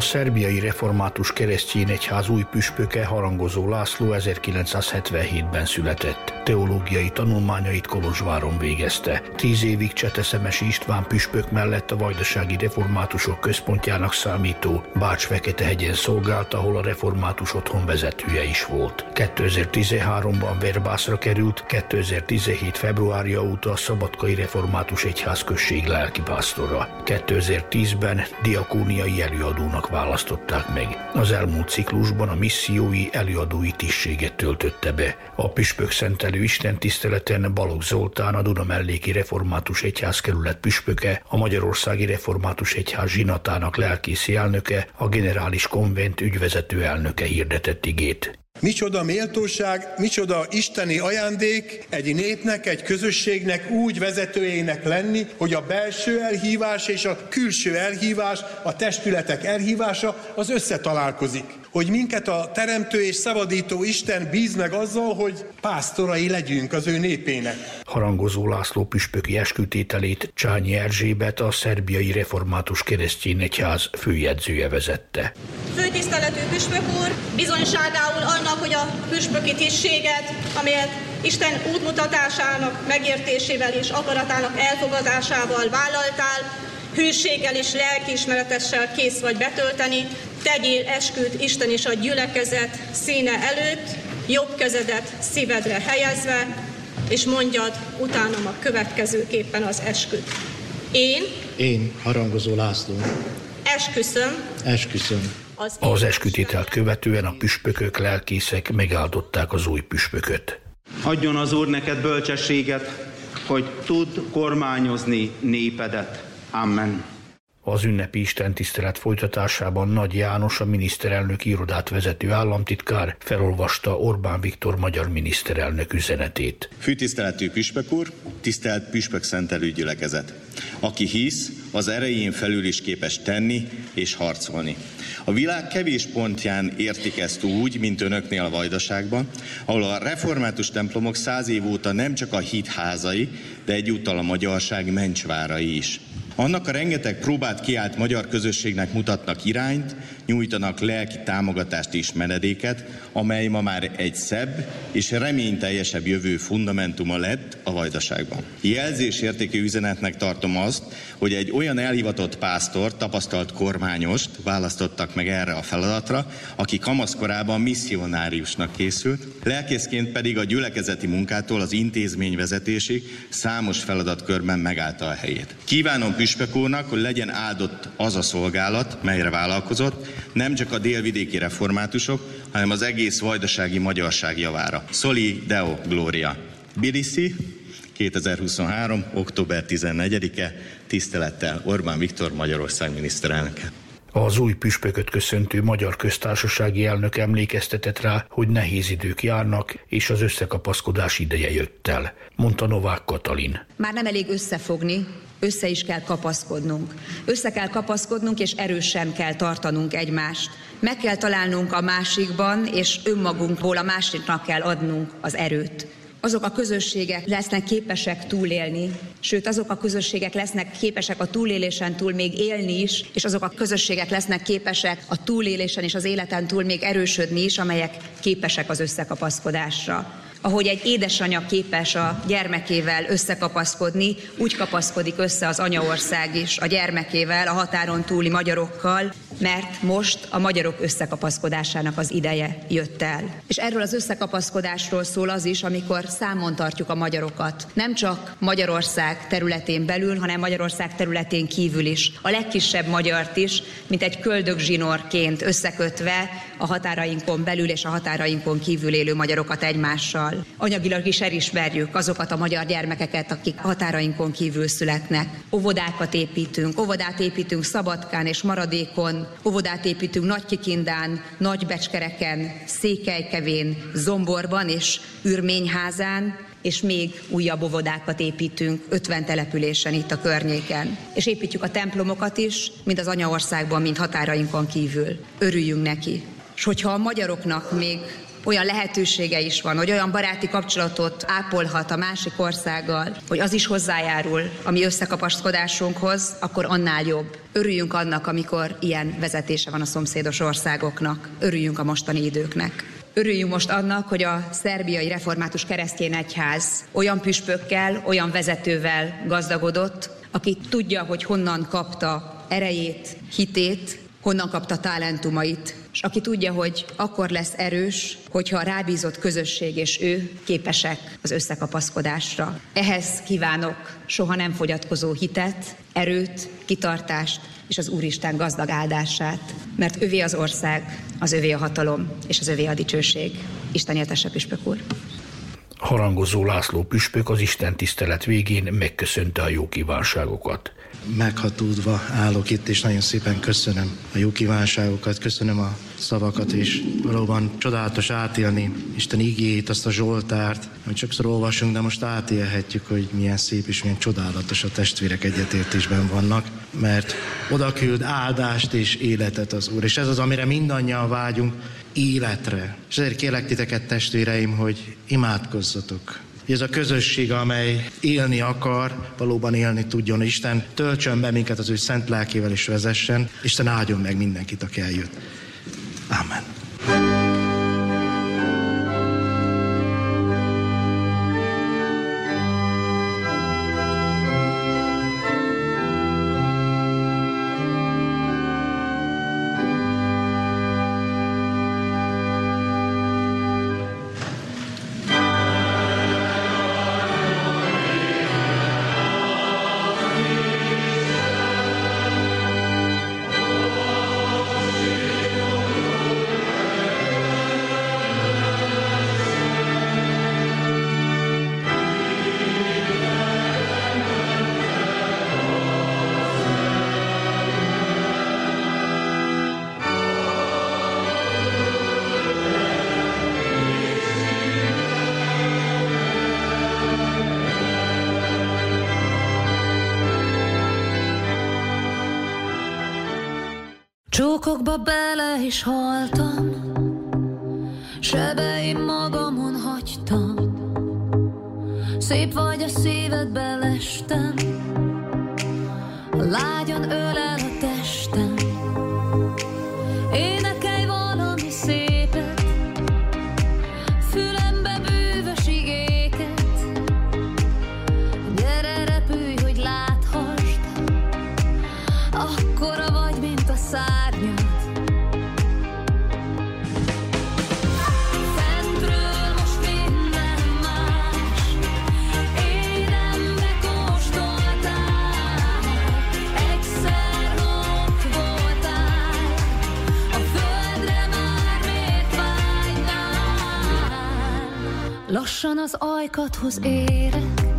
Speaker 9: szerbiai református keresztény egyház új püspöke Harangozó László 1977-ben született. Teológiai tanulmányait Kolozsváron végezte. Tíz évig Cseteszemesi István püspök mellett a Vajdasági Reformátusok Központjának számító Bács-Fekete-hegyen szolgált, ahol a református otthon vezetője is volt. 2013-ban Verbászra került, 2017. februárja óta a Szabadkai Református Egyház község lelkipásztora. 2010-ben diakóniai előadónak választották meg. Az elmúlt ciklusban a missziói előadói tisztséget töltötte be. A püspök szentelő Isten tiszteleten Balogh Zoltán, a Duna melléki református egyházkerület püspöke, a Magyarországi Református Egyház zsinatának lelkészi elnöke, a generális konvent ügyvezető elnöke hirdetett igét.
Speaker 10: Micsoda méltóság, micsoda isteni ajándék egy népnek, egy közösségnek úgy vezetőjének lenni, hogy a belső elhívás és a külső elhívás, a testületek elhívása az összetalálkozik. Hogy minket a teremtő és szabadító Isten bíz meg azzal, hogy pásztorai legyünk az ő népének.
Speaker 9: Harangozó László püspöki eskütételét Csányi Erzsébet a szerbiai református keresztény egyház főjegyzője vezette.
Speaker 11: Főtiszteletű püspök úr bizonyságául annak, hogy a püspöki tisztséget, amelyet Isten útmutatásának megértésével és akaratának elfogadásával vállaltál, hűséggel és lelkiismeretessel kész vagy betölteni, tegyél esküt Isten és a gyülekezet színe előtt, jobb kezedet szívedre helyezve, és mondjad utánam a következőképpen az esküt. Én,
Speaker 12: Én, harangozó László,
Speaker 11: esküszöm,
Speaker 12: esküszöm,
Speaker 9: az, az eskütételt követően a püspökök, lelkészek megáldották az új püspököt.
Speaker 13: Adjon az Úr neked bölcsességet, hogy tud kormányozni népedet. Amen.
Speaker 9: Az ünnepi istentisztelet folytatásában Nagy János, a miniszterelnök irodát vezető államtitkár felolvasta Orbán Viktor magyar miniszterelnök üzenetét.
Speaker 14: Főtiszteletű püspök úr, tisztelt püspök szentelő gyülekezet. Aki hisz, az erején felül is képes tenni és harcolni. A világ kevés pontján értik ezt úgy, mint önöknél a Vajdaságban, ahol a református templomok száz év óta nem csak a hit házai, de egyúttal a magyarság mencsvárai is. Annak a rengeteg próbát kiállt magyar közösségnek mutatnak irányt, nyújtanak lelki támogatást és menedéket, amely ma már egy szebb és reményteljesebb jövő fundamentuma lett a vajdaságban. Jelzésértékű üzenetnek tartom azt, hogy egy olyan elhivatott pásztor, tapasztalt kormányost választottak meg erre a feladatra, aki kamaszkorában misszionáriusnak készült, lelkészként pedig a gyülekezeti munkától az intézmény vezetésig számos feladatkörben megállta a helyét. Kívánom püspök úrnak, hogy legyen áldott az a szolgálat, melyre vállalkozott, nem csak a délvidéki reformátusok, hanem az egész vajdasági magyarság javára. Soli Deo Gloria. Bilisi, 2023. október 14-e, tisztelettel Orbán Viktor Magyarország miniszterelnöke.
Speaker 9: Az új püspököt köszöntő magyar köztársasági elnök emlékeztetett rá, hogy nehéz idők járnak, és az összekapaszkodás ideje jött el, mondta Novák Katalin.
Speaker 15: Már nem elég összefogni, össze is kell kapaszkodnunk. Össze kell kapaszkodnunk, és erősen kell tartanunk egymást. Meg kell találnunk a másikban, és önmagunkból a másiknak kell adnunk az erőt azok a közösségek lesznek képesek túlélni, sőt azok a közösségek lesznek képesek a túlélésen túl még élni is, és azok a közösségek lesznek képesek a túlélésen és az életen túl még erősödni is, amelyek képesek az összekapaszkodásra ahogy egy édesanya képes a gyermekével összekapaszkodni, úgy kapaszkodik össze az anyaország is a gyermekével, a határon túli magyarokkal, mert most a magyarok összekapaszkodásának az ideje jött el. És erről az összekapaszkodásról szól az is, amikor számon tartjuk a magyarokat. Nem csak Magyarország területén belül, hanem Magyarország területén kívül is. A legkisebb magyart is, mint egy köldögzsinórként összekötve a határainkon belül és a határainkon kívül élő magyarokat egymással. Anyagilag is elismerjük azokat a magyar gyermekeket, akik határainkon kívül születnek. Óvodákat építünk, óvodát építünk Szabadkán és Maradékon, óvodát építünk Nagykikindán, Nagybecskereken, Székelykevén, Zomborban és Ürményházán, és még újabb óvodákat építünk 50 településen itt a környéken. És építjük a templomokat is, mind az anyaországban, mind határainkon kívül. Örüljünk neki. És hogyha a magyaroknak még olyan lehetősége is van, hogy olyan baráti kapcsolatot ápolhat a másik országgal, hogy az is hozzájárul a mi összekapaszkodásunkhoz, akkor annál jobb. Örüljünk annak, amikor ilyen vezetése van a szomszédos országoknak. Örüljünk a mostani időknek. Örüljünk most annak, hogy a szerbiai református keresztény egyház olyan püspökkel, olyan vezetővel gazdagodott, aki tudja, hogy honnan kapta erejét, hitét, honnan kapta talentumait, és aki tudja, hogy akkor lesz erős, hogyha a rábízott közösség és ő képesek az összekapaszkodásra. Ehhez kívánok soha nem fogyatkozó hitet, erőt, kitartást és az Úristen gazdag áldását, mert övé az ország, az övé a hatalom és az övé a dicsőség. Isten éltesse püspök úr!
Speaker 9: Harangozó László püspök az Isten tisztelet végén megköszönte a jó kívánságokat
Speaker 12: meghatódva állok itt, és nagyon szépen köszönöm a jó kívánságokat, köszönöm a szavakat, és valóban csodálatos átélni Isten igét, azt a Zsoltárt, hogy sokszor olvasunk, de most átélhetjük, hogy milyen szép és milyen csodálatos a testvérek egyetértésben vannak, mert oda küld áldást és életet az Úr. És ez az, amire mindannyian vágyunk, életre. És ezért kérlek titeket, testvéreim, hogy imádkozzatok hogy ez a közösség, amely élni akar, valóban élni tudjon. Isten töltsön be minket az ő szent lelkével és vezessen. Isten áldjon meg mindenkit, aki eljött. Amen.
Speaker 16: Bele Lassan az ajkathoz érek,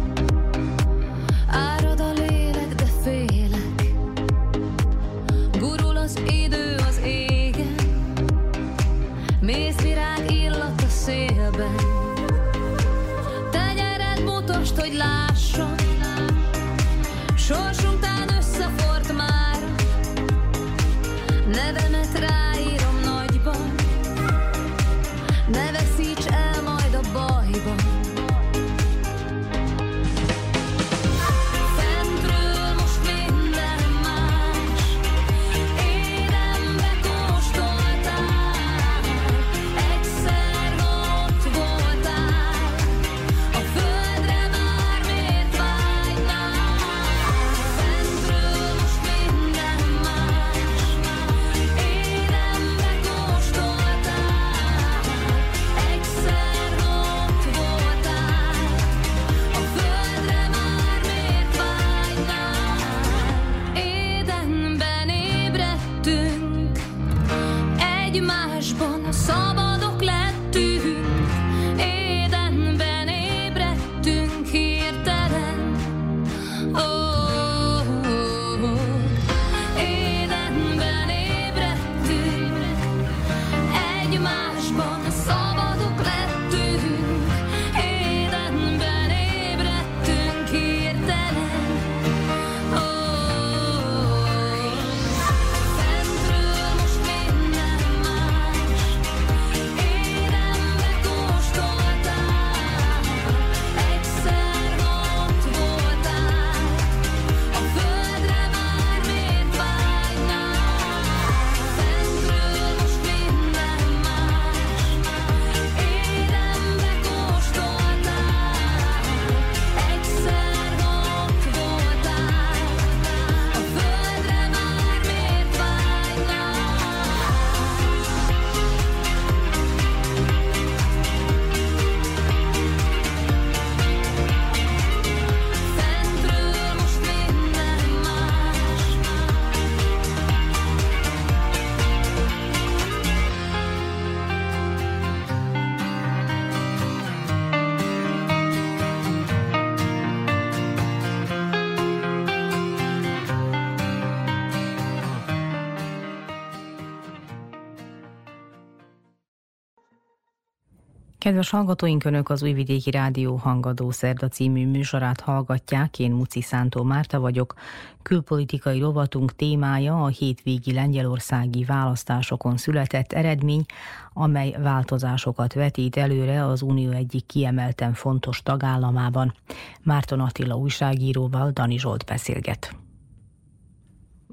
Speaker 2: Kedves hallgatóink, Önök az Újvidéki Rádió Hangadó Szerda című műsorát hallgatják. Én Muci Szántó Márta vagyok. Külpolitikai rovatunk témája a hétvégi lengyelországi választásokon született eredmény, amely változásokat vetít előre az Unió egyik kiemelten fontos tagállamában. Márton Attila újságíróval Dani Zsolt beszélget.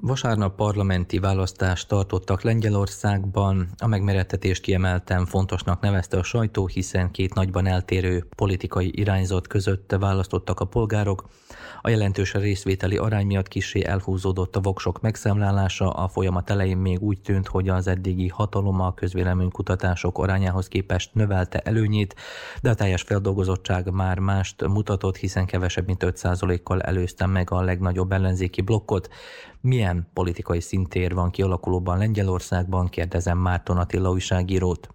Speaker 6: Vasárnap parlamenti választást tartottak Lengyelországban. A megmeretetést kiemelten fontosnak nevezte a sajtó, hiszen két nagyban eltérő politikai irányzat között választottak a polgárok. A jelentős részvételi arány miatt kisé elhúzódott a voksok megszámlálása. A folyamat elején még úgy tűnt, hogy az eddigi hatalom a közvéleménykutatások arányához képest növelte előnyét, de a teljes feldolgozottság már mást mutatott, hiszen kevesebb mint 5%-kal előzte meg a legnagyobb ellenzéki blokkot. Milyen politikai szintér van kialakulóban Lengyelországban, kérdezem Márton Attila újságírót.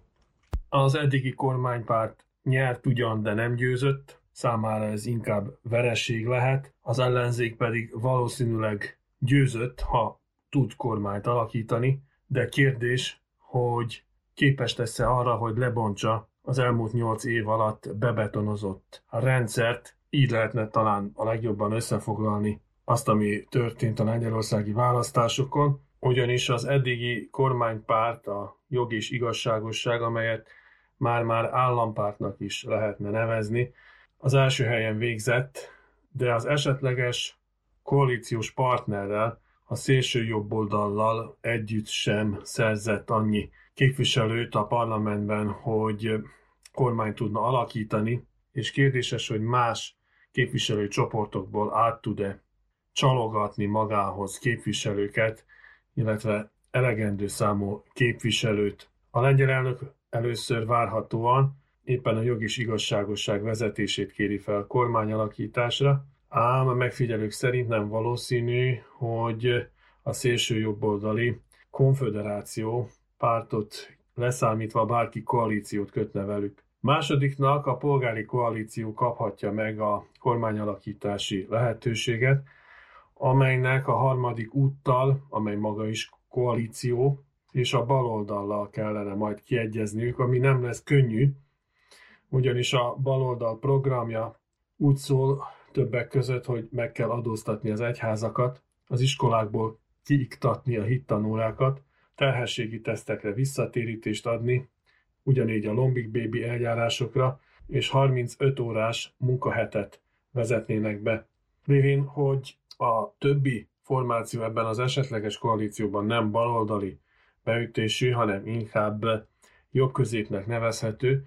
Speaker 17: Az eddigi kormánypárt nyert ugyan, de nem győzött, számára ez inkább vereség lehet, az ellenzék pedig valószínűleg győzött, ha tud kormányt alakítani, de kérdés, hogy képes lesz-e arra, hogy lebontsa az elmúlt nyolc év alatt bebetonozott rendszert, így lehetne talán a legjobban összefoglalni azt, ami történt a lengyelországi választásokon, ugyanis az eddigi kormánypárt, a jog és igazságosság, amelyet már-már állampártnak is lehetne nevezni, az első helyen végzett, de az esetleges koalíciós partnerrel, a szélső jobboldallal együtt sem szerzett annyi képviselőt a parlamentben, hogy kormány tudna alakítani, és kérdéses, hogy más képviselőcsoportokból át tud-e csalogatni magához képviselőket, illetve elegendő számú képviselőt. A lengyel elnök először várhatóan éppen a jog és igazságosság vezetését kéri fel kormányalakításra, ám a megfigyelők szerint nem valószínű, hogy a szélső jobboldali konföderáció pártot leszámítva bárki koalíciót kötne velük. Másodiknak a polgári koalíció kaphatja meg a kormányalakítási lehetőséget, amelynek a harmadik úttal, amely maga is koalíció, és a baloldallal kellene majd kiegyezniük, ami nem lesz könnyű, ugyanis a baloldal programja úgy szól többek között, hogy meg kell adóztatni az egyházakat, az iskolákból kiiktatni a hittanórákat, terhességi tesztekre visszatérítést adni, ugyanígy a lombik bébi eljárásokra, és 35 órás munkahetet vezetnének be. Lévén, hogy a többi formáció ebben az esetleges koalícióban nem baloldali beütésű, hanem inkább jobb-középnek nevezhető,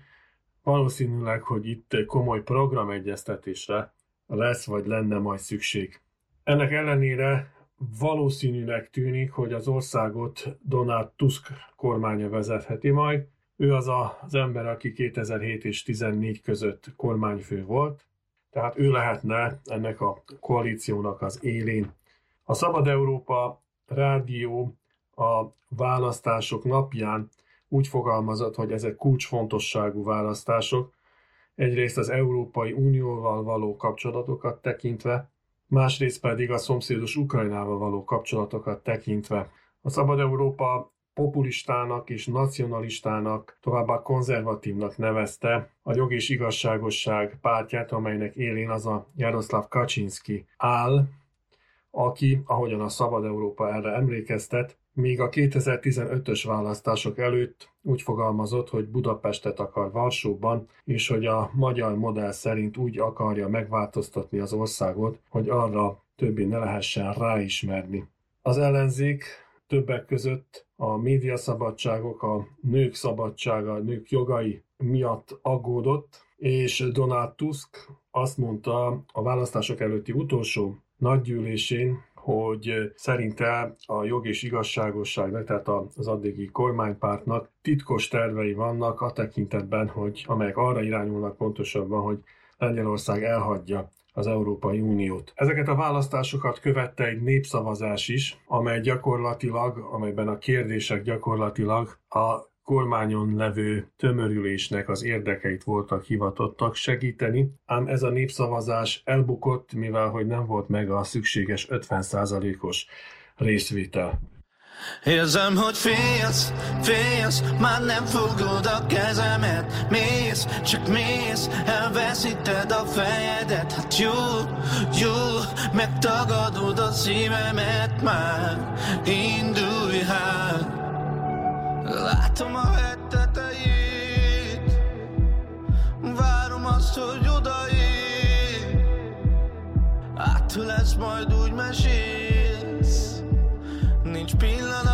Speaker 17: valószínűleg, hogy itt komoly programegyeztetésre lesz vagy lenne majd szükség. Ennek ellenére valószínűleg tűnik, hogy az országot Donald Tusk kormánya vezetheti majd. Ő az az ember, aki 2007 és 2014 között kormányfő volt, tehát ő lehetne ennek a koalíciónak az élén. A Szabad Európa rádió a választások napján úgy fogalmazott, hogy ezek kulcsfontosságú választások, egyrészt az Európai Unióval való kapcsolatokat tekintve, másrészt pedig a szomszédos Ukrajnával való kapcsolatokat tekintve. A Szabad Európa populistának és nacionalistának, továbbá konzervatívnak nevezte a jog és igazságosság pártját, amelynek élén az a Jaroszláv Kaczynski áll, aki, ahogyan a Szabad Európa erre emlékeztet, még a 2015-ös választások előtt úgy fogalmazott, hogy Budapestet akar Varsóban, és hogy a magyar modell szerint úgy akarja megváltoztatni az országot, hogy arra többé ne lehessen ráismerni. Az ellenzék többek között a médiaszabadságok, a nők szabadsága, a nők jogai miatt aggódott, és Donald Tusk azt mondta a választások előtti utolsó nagygyűlésén, hogy szerinte a jog és igazságosságnak, tehát az addigi kormánypártnak titkos tervei vannak a tekintetben, hogy amelyek arra irányulnak pontosabban, hogy Lengyelország elhagyja az Európai Uniót. Ezeket a választásokat követte egy népszavazás is, amely gyakorlatilag, amelyben a kérdések gyakorlatilag a kormányon levő tömörülésnek az érdekeit voltak hivatottak segíteni, ám ez a népszavazás elbukott, mivel hogy nem volt meg a szükséges 50%-os részvétel.
Speaker 18: Érzem, hogy félsz, félsz, már nem fogod a kezemet. Mész, csak mész, elveszíted a fejedet. Hát jó, jó, megtagadod a szívemet már. Indulj hát. Látom a hegy tetejét Várom azt, hogy odaér Átülesz, majd úgy mesélsz Nincs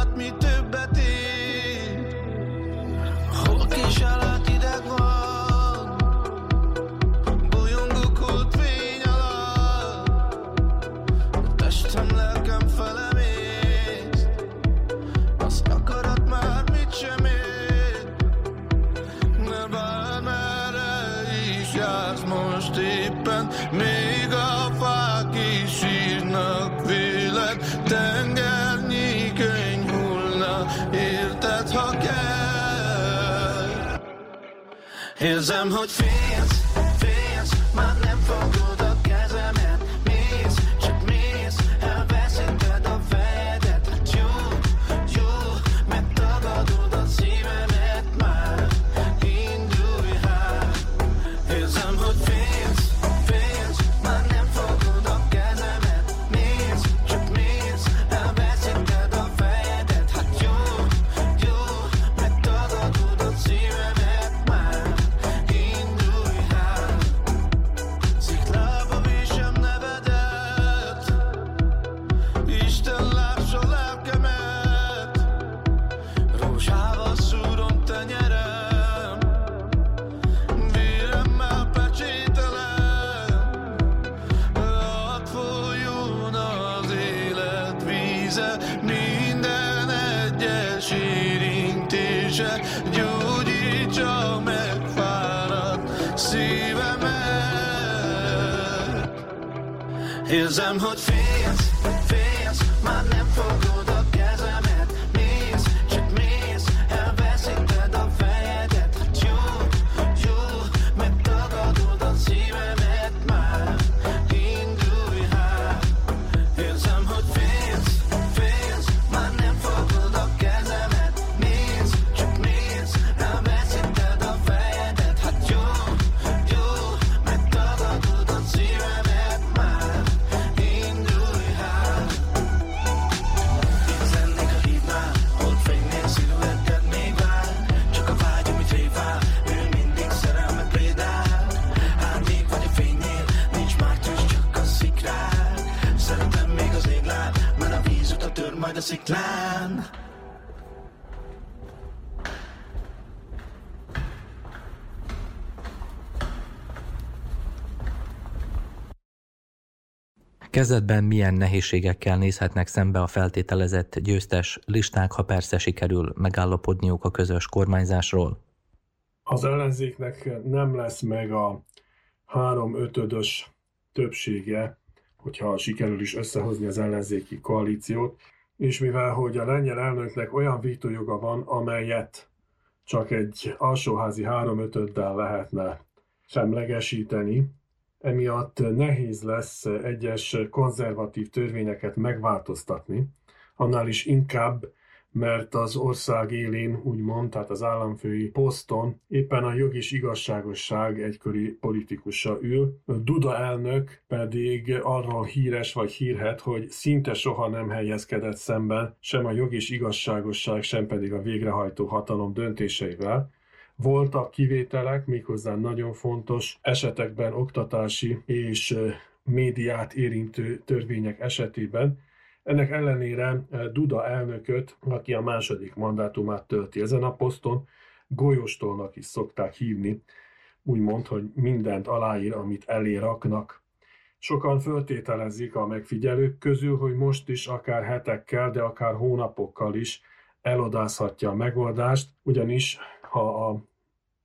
Speaker 18: Érzem, hogy félsz,
Speaker 6: Kezdetben milyen nehézségekkel nézhetnek szembe a feltételezett győztes listák, ha persze sikerül megállapodniuk a közös kormányzásról?
Speaker 17: Az ellenzéknek nem lesz meg a három ötödös többsége, hogyha sikerül is összehozni az ellenzéki koalíciót, és mivel hogy a lengyel elnöknek olyan vétójoga van, amelyet csak egy alsóházi háromötöddel lehetne semlegesíteni, emiatt nehéz lesz egyes konzervatív törvényeket megváltoztatni, annál is inkább, mert az ország élén, úgymond, tehát az államfői poszton éppen a jog és igazságosság egykori politikusa ül. Duda elnök pedig arról híres vagy hírhet, hogy szinte soha nem helyezkedett szemben sem a jog és igazságosság, sem pedig a végrehajtó hatalom döntéseivel, voltak kivételek, méghozzá nagyon fontos esetekben oktatási és médiát érintő törvények esetében, ennek ellenére Duda elnököt, aki a második mandátumát tölti ezen a poszton, golyóstolnak is szokták hívni, úgymond, hogy mindent aláír, amit elé raknak. Sokan föltételezik a megfigyelők közül, hogy most is akár hetekkel, de akár hónapokkal is elodázhatja a megoldást, ugyanis ha a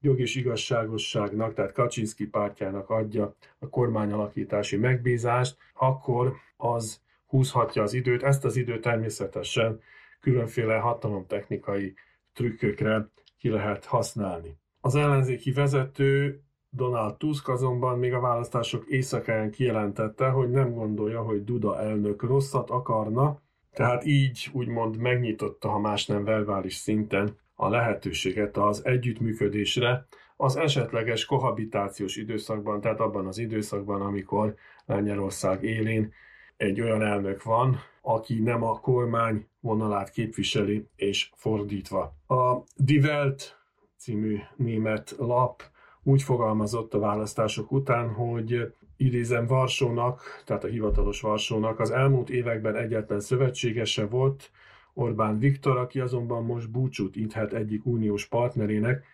Speaker 17: jog és igazságosságnak, tehát Kaczynszki pártjának adja a kormányalakítási megbízást, akkor az húzhatja az időt. Ezt az időt természetesen különféle hatalomtechnikai trükkökre ki lehet használni. Az ellenzéki vezető Donald Tusk azonban még a választások éjszakáján kijelentette, hogy nem gondolja, hogy Duda elnök rosszat akarna, tehát így úgymond megnyitotta, ha más nem verbális szinten a lehetőséget az együttműködésre az esetleges kohabitációs időszakban, tehát abban az időszakban, amikor Lengyelország élén egy olyan elnök van, aki nem a kormány vonalát képviseli, és fordítva. A Die Welt című német lap úgy fogalmazott a választások után, hogy idézem Varsónak, tehát a hivatalos Varsónak az elmúlt években egyetlen szövetségese volt, Orbán Viktor, aki azonban most búcsút inthet egyik uniós partnerének,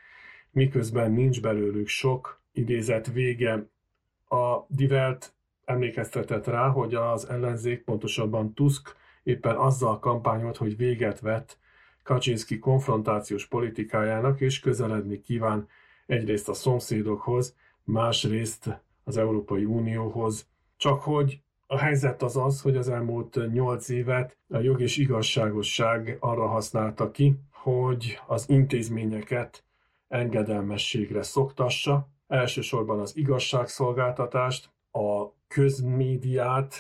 Speaker 17: miközben nincs belőlük sok idézet vége. A Divelt emlékeztetett rá, hogy az ellenzék, pontosabban Tusk éppen azzal kampányolt, hogy véget vett Kaczynski konfrontációs politikájának, és közeledni kíván egyrészt a szomszédokhoz, másrészt az Európai Unióhoz. Csak hogy a helyzet az az, hogy az elmúlt nyolc évet a jog és igazságosság arra használta ki, hogy az intézményeket engedelmességre szoktassa, elsősorban az igazságszolgáltatást, a közmédiát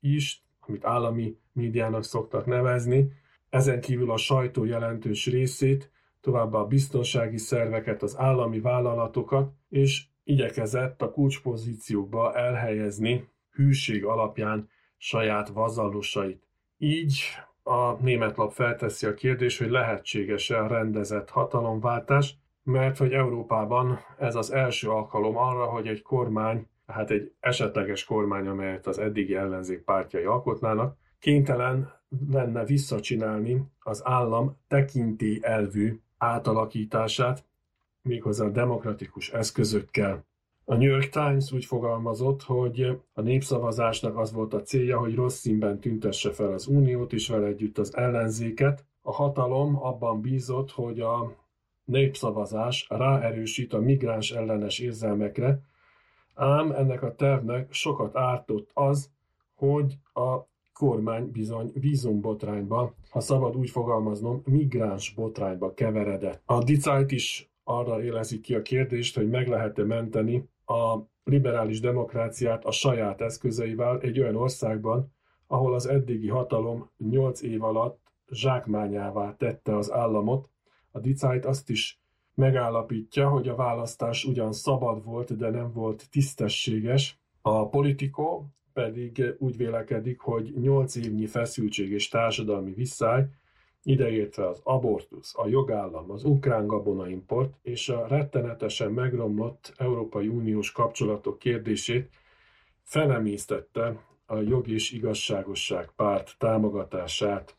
Speaker 17: is, amit állami médiának szoktak nevezni, ezen kívül a sajtó jelentős részét, továbbá a biztonsági szerveket, az állami vállalatokat, és igyekezett a kulcspozíciókba elhelyezni hűség alapján saját vazallusait. Így a német lap felteszi a kérdést, hogy lehetséges-e a rendezett hatalomváltás, mert hogy Európában ez az első alkalom arra, hogy egy kormány hát egy esetleges kormány, amelyet az eddigi ellenzék pártjai alkotnának, kénytelen lenne visszacsinálni az állam tekinti elvű átalakítását, méghozzá demokratikus eszközökkel. A New York Times úgy fogalmazott, hogy a népszavazásnak az volt a célja, hogy rossz színben tüntesse fel az uniót és vele együtt az ellenzéket. A hatalom abban bízott, hogy a népszavazás ráerősít a migráns ellenes érzelmekre, Ám ennek a tervnek sokat ártott az, hogy a kormány bizony vízumbotrányba, ha szabad úgy fogalmaznom, migráns botrányba keveredett. A Dicájt is arra élezik ki a kérdést, hogy meg lehet-e menteni a liberális demokráciát a saját eszközeivel egy olyan országban, ahol az eddigi hatalom 8 év alatt zsákmányává tette az államot. A Dicájt azt is megállapítja, hogy a választás ugyan szabad volt, de nem volt tisztességes. A politikó pedig úgy vélekedik, hogy 8 évnyi feszültség és társadalmi visszáj, ideértve az abortusz, a jogállam, az ukrán gabonaimport és a rettenetesen megromlott Európai Uniós kapcsolatok kérdését felemésztette a jog és igazságosság párt támogatását.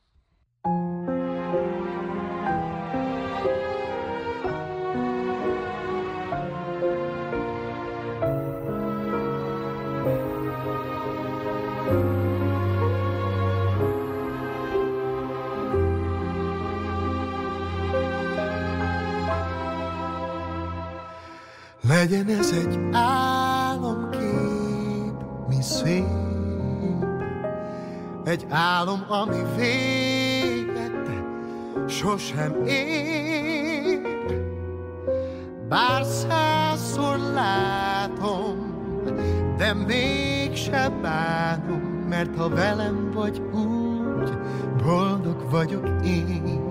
Speaker 19: Legyen ez egy álomkép, mi szép, egy álom, ami véget sosem ér. Bár százszor látom, de mégsem bánom, mert ha velem vagy úgy, boldog vagyok én.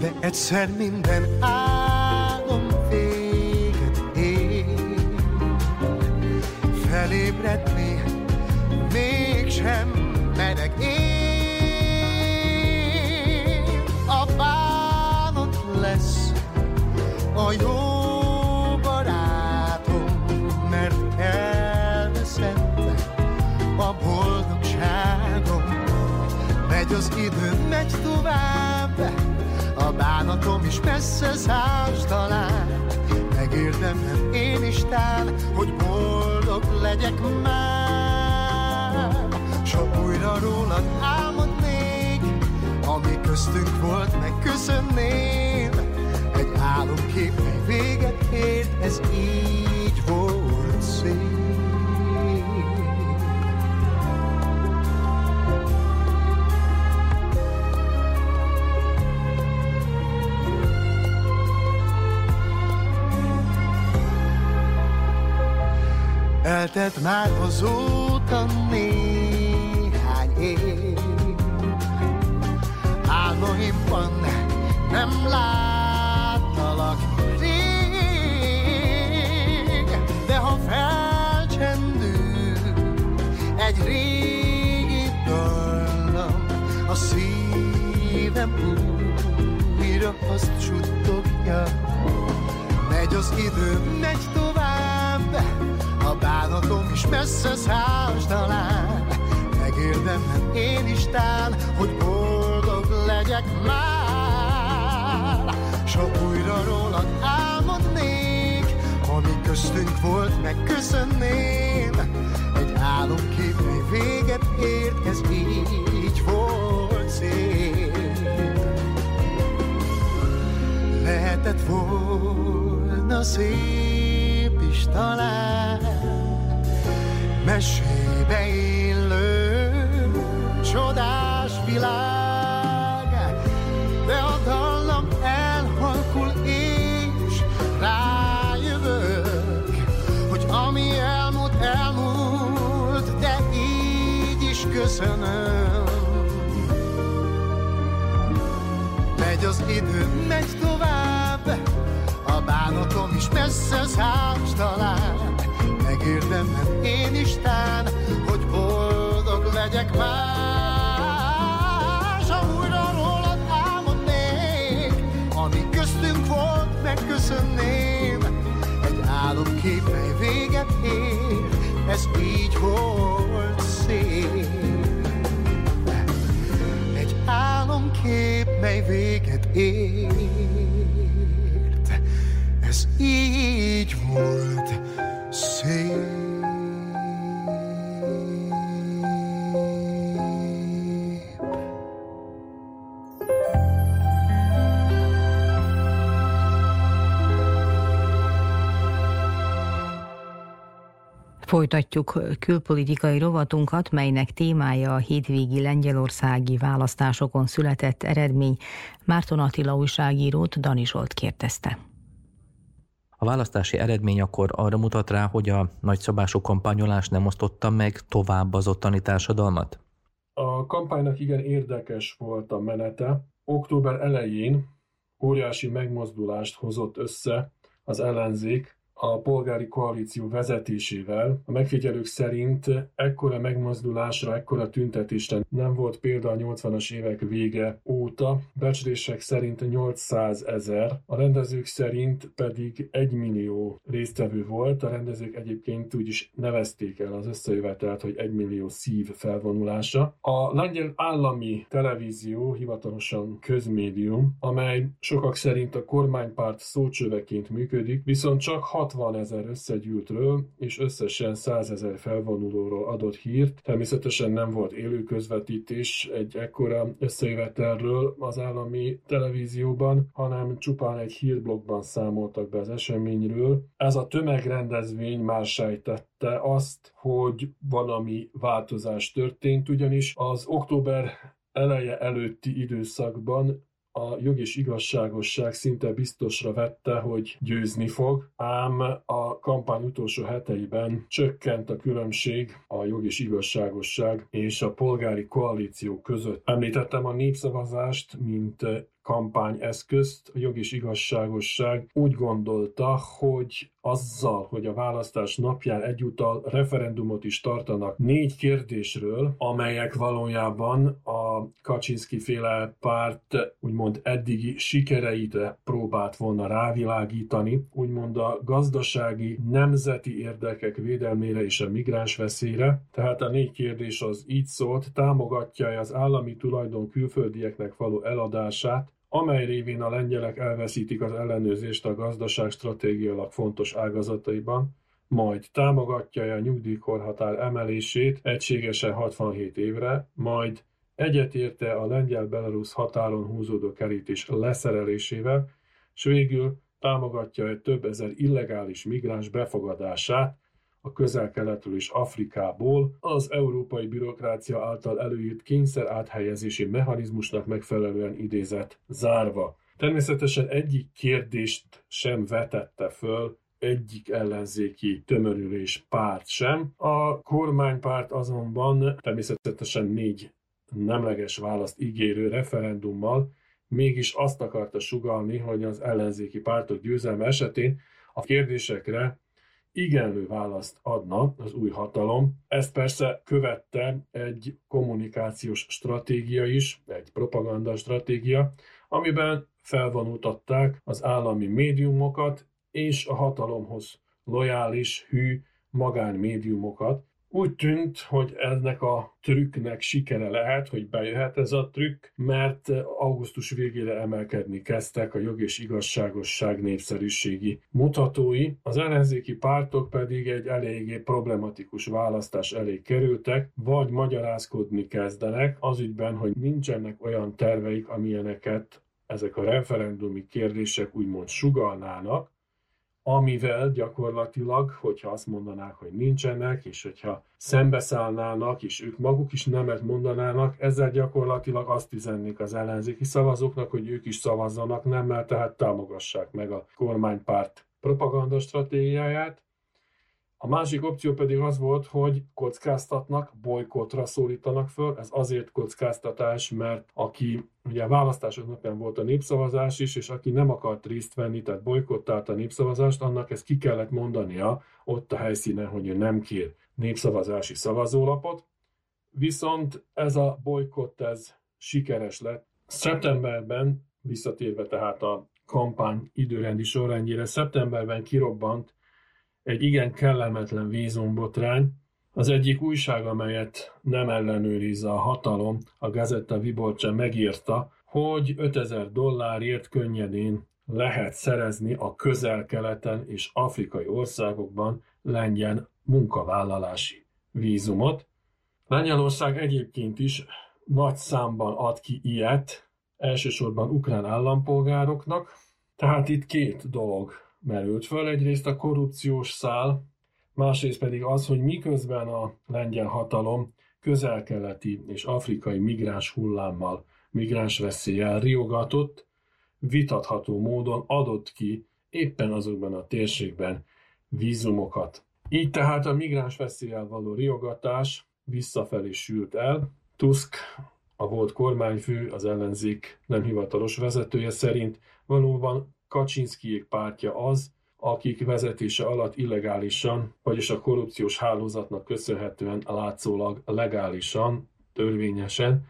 Speaker 19: De egyszer minden álom Felébredni mégsem merek én. A bánat lesz a jó barátom, mert elveszette a boldogságom. Megy az idő, megy tovább, a bánatom is messze száz talán. Megérdemlem én is tán, hogy legyek már. S ha újra rólad álmodnék, ami köztünk volt, megköszönném. Egy álomkép, mely véget ért, ez így Eltelt már azóta néhány év. Álmaimban nem láttalak rég De ha felcsendül egy régi dallam A szívem újra azt suttogja. Megy az idő, megy tovább bánatom is messze száz talán Megérdemlem én is tán, hogy boldog legyek már. S ha újra rólad álmodnék Ami köztünk volt, megköszönném. Egy álomkép, mely véget ért Ez így volt szép. Lehetett volna szép is talán mesébe élő csodás világ, de a dallam elhalkul és rájövök, hogy ami elmúlt, elmúlt, de így is köszönöm. Megy az idő, megy tovább, a bánatom is messze száz talán, Megérdemlem én istán, hogy boldog legyek már. S ha újra rólad álmodnék, ami köztünk volt, megköszönném. Egy álomkép, mely véget ér, ez így volt szép. Egy álomkép, mely véget ért, ez így volt
Speaker 2: Folytatjuk külpolitikai rovatunkat, melynek témája a hétvégi lengyelországi választásokon született eredmény. Márton Attila újságírót Dani Zsolt kérdezte.
Speaker 6: A választási eredmény akkor arra mutat rá, hogy a nagyszabású kampányolás nem osztotta meg tovább az ottani társadalmat?
Speaker 17: A kampánynak igen érdekes volt a menete. Október elején óriási megmozdulást hozott össze az ellenzék a polgári koalíció vezetésével. A megfigyelők szerint ekkora megmozdulásra, ekkora tüntetésre nem volt példa a 80-as évek vége óta. Becslések szerint 800 ezer, a rendezők szerint pedig 1 millió résztvevő volt. A rendezők egyébként úgy is nevezték el az összejövetelt, hogy 1 millió szív felvonulása. A lengyel állami televízió hivatalosan közmédium, amely sokak szerint a kormánypárt szócsöveként működik, viszont csak 6 60 ezer összegyűltről és összesen 100 ezer felvonulóról adott hírt. Természetesen nem volt élő közvetítés egy ekkora összejövetelről az állami televízióban, hanem csupán egy hírblogban számoltak be az eseményről. Ez a tömegrendezvény már sejtette azt, hogy valami változás történt, ugyanis az október eleje előtti időszakban a jog és igazságosság szinte biztosra vette, hogy győzni fog, ám a kampány utolsó heteiben csökkent a különbség a jog és igazságosság és a polgári koalíció között. Említettem a népszavazást, mint kampányeszközt a jog és igazságosság úgy gondolta, hogy azzal, hogy a választás napján egyúttal referendumot is tartanak négy kérdésről, amelyek valójában a Kaczynski féle párt úgymond eddigi sikereit próbált volna rávilágítani, úgymond a gazdasági, nemzeti érdekek védelmére és a migráns veszélyre. Tehát a négy kérdés az így szólt, támogatja az állami tulajdon külföldieknek való eladását, amely révén a lengyelek elveszítik az ellenőrzést a gazdaság stratégiailag fontos ágazataiban, majd támogatja a nyugdíjkorhatár emelését egységesen 67 évre, majd egyetérte a lengyel-belarusz határon húzódó kerítés leszerelésével, s végül támogatja egy több ezer illegális migráns befogadását, a közel-keletről és Afrikából az európai bürokrácia által előírt kényszer áthelyezési mechanizmusnak megfelelően idézett zárva. Természetesen egyik kérdést sem vetette föl egyik ellenzéki tömörülés párt sem. A kormánypárt azonban természetesen négy nemleges választ ígérő referendummal mégis azt akarta sugalni, hogy az ellenzéki pártok győzelme esetén a kérdésekre igenlő választ adna az új hatalom. Ezt persze követte egy kommunikációs stratégia is, egy propaganda stratégia, amiben felvonultatták az állami médiumokat és a hatalomhoz lojális, hű magánmédiumokat, úgy tűnt, hogy ennek a trükknek sikere lehet, hogy bejöhet ez a trükk, mert augusztus végére emelkedni kezdtek a jog és igazságosság népszerűségi mutatói, az ellenzéki pártok pedig egy eléggé problematikus választás elé kerültek, vagy magyarázkodni kezdenek az ügyben, hogy nincsenek olyan terveik, amilyeneket ezek a referendumi kérdések úgymond sugalnának, amivel gyakorlatilag, hogyha azt mondanák, hogy nincsenek, és hogyha szembeszállnának, és ők maguk is nemet mondanának, ezzel gyakorlatilag azt üzennék az ellenzéki szavazóknak, hogy ők is szavazzanak nemmel, tehát támogassák meg a kormánypárt propaganda stratégiáját, a másik opció pedig az volt, hogy kockáztatnak, bolykotra szólítanak föl. Ez azért kockáztatás, mert aki, ugye a választások napján volt a népszavazás is, és aki nem akart részt venni, tehát bolykottált a népszavazást, annak ezt ki kellett mondania ott a helyszínen, hogy ő nem kér népszavazási szavazólapot. Viszont ez a bolykott, ez sikeres lett. Szeptemberben, visszatérve tehát a kampány időrendi sorrendjére, szeptemberben kirobbant egy igen kellemetlen vízumbotrány. Az egyik újság, amelyet nem ellenőriz a hatalom, a Gazetta Viborcsa megírta, hogy 5000 dollárért könnyedén lehet szerezni a közel-keleten és afrikai országokban lengyel munkavállalási vízumot. Lengyelország egyébként is nagy számban ad ki ilyet, elsősorban ukrán állampolgároknak, tehát itt két dolog merült föl. Egyrészt a korrupciós szál, másrészt pedig az, hogy miközben a lengyel hatalom közelkeleti és afrikai migráns hullámmal, migráns veszéllyel riogatott, vitatható módon adott ki éppen azokban a térségben vízumokat. Így tehát a migráns veszéllyel való riogatás visszafelé sült el. Tusk, a volt kormányfő, az ellenzék nem hivatalos vezetője szerint valóban Kaczynszkijék pártja az, akik vezetése alatt illegálisan, vagyis a korrupciós hálózatnak köszönhetően látszólag legálisan, törvényesen,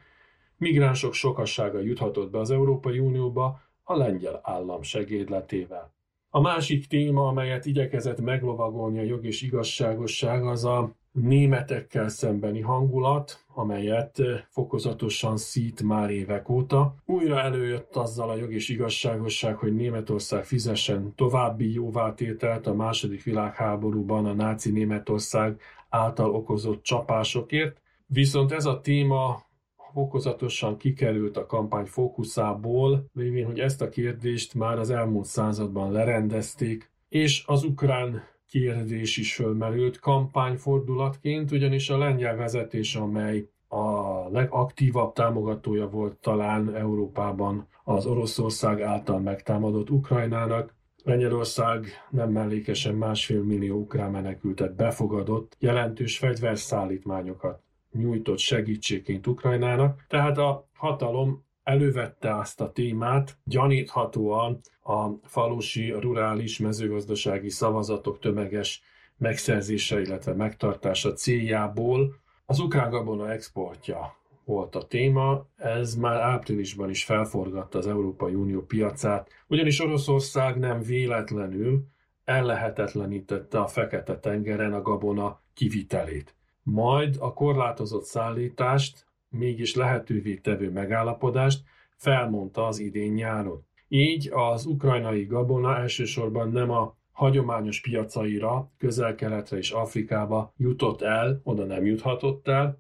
Speaker 17: migránsok sokassága juthatott be az Európai Unióba a lengyel állam segédletével. A másik téma, amelyet igyekezett meglovagolni a jog és igazságosság, az a németekkel szembeni hangulat, amelyet fokozatosan szít már évek óta. Újra előjött azzal a jog és igazságosság, hogy Németország fizessen további jóvátételt a második világháborúban a náci Németország által okozott csapásokért. Viszont ez a téma fokozatosan kikerült a kampány fókuszából, lévén, hogy ezt a kérdést már az elmúlt században lerendezték, és az ukrán kérdés is fölmerült kampányfordulatként, ugyanis a lengyel vezetés, amely a legaktívabb támogatója volt talán Európában az Oroszország által megtámadott Ukrajnának. Lengyelország nem mellékesen másfél millió ukrán menekültet befogadott, jelentős fegyverszállítmányokat nyújtott segítségként Ukrajnának, tehát a hatalom elővette azt a témát, gyaníthatóan a falusi, rurális, mezőgazdasági szavazatok tömeges megszerzése, illetve megtartása céljából az ukrán gabona exportja volt a téma, ez már áprilisban is felforgatta az Európai Unió piacát, ugyanis Oroszország nem véletlenül ellehetetlenítette a Fekete-tengeren a gabona kivitelét. Majd a korlátozott szállítást, mégis lehetővé tevő megállapodást felmondta az idén nyáron. Így az ukrajnai gabona elsősorban nem a hagyományos piacaira, közel-keletre és Afrikába jutott el, oda nem juthatott el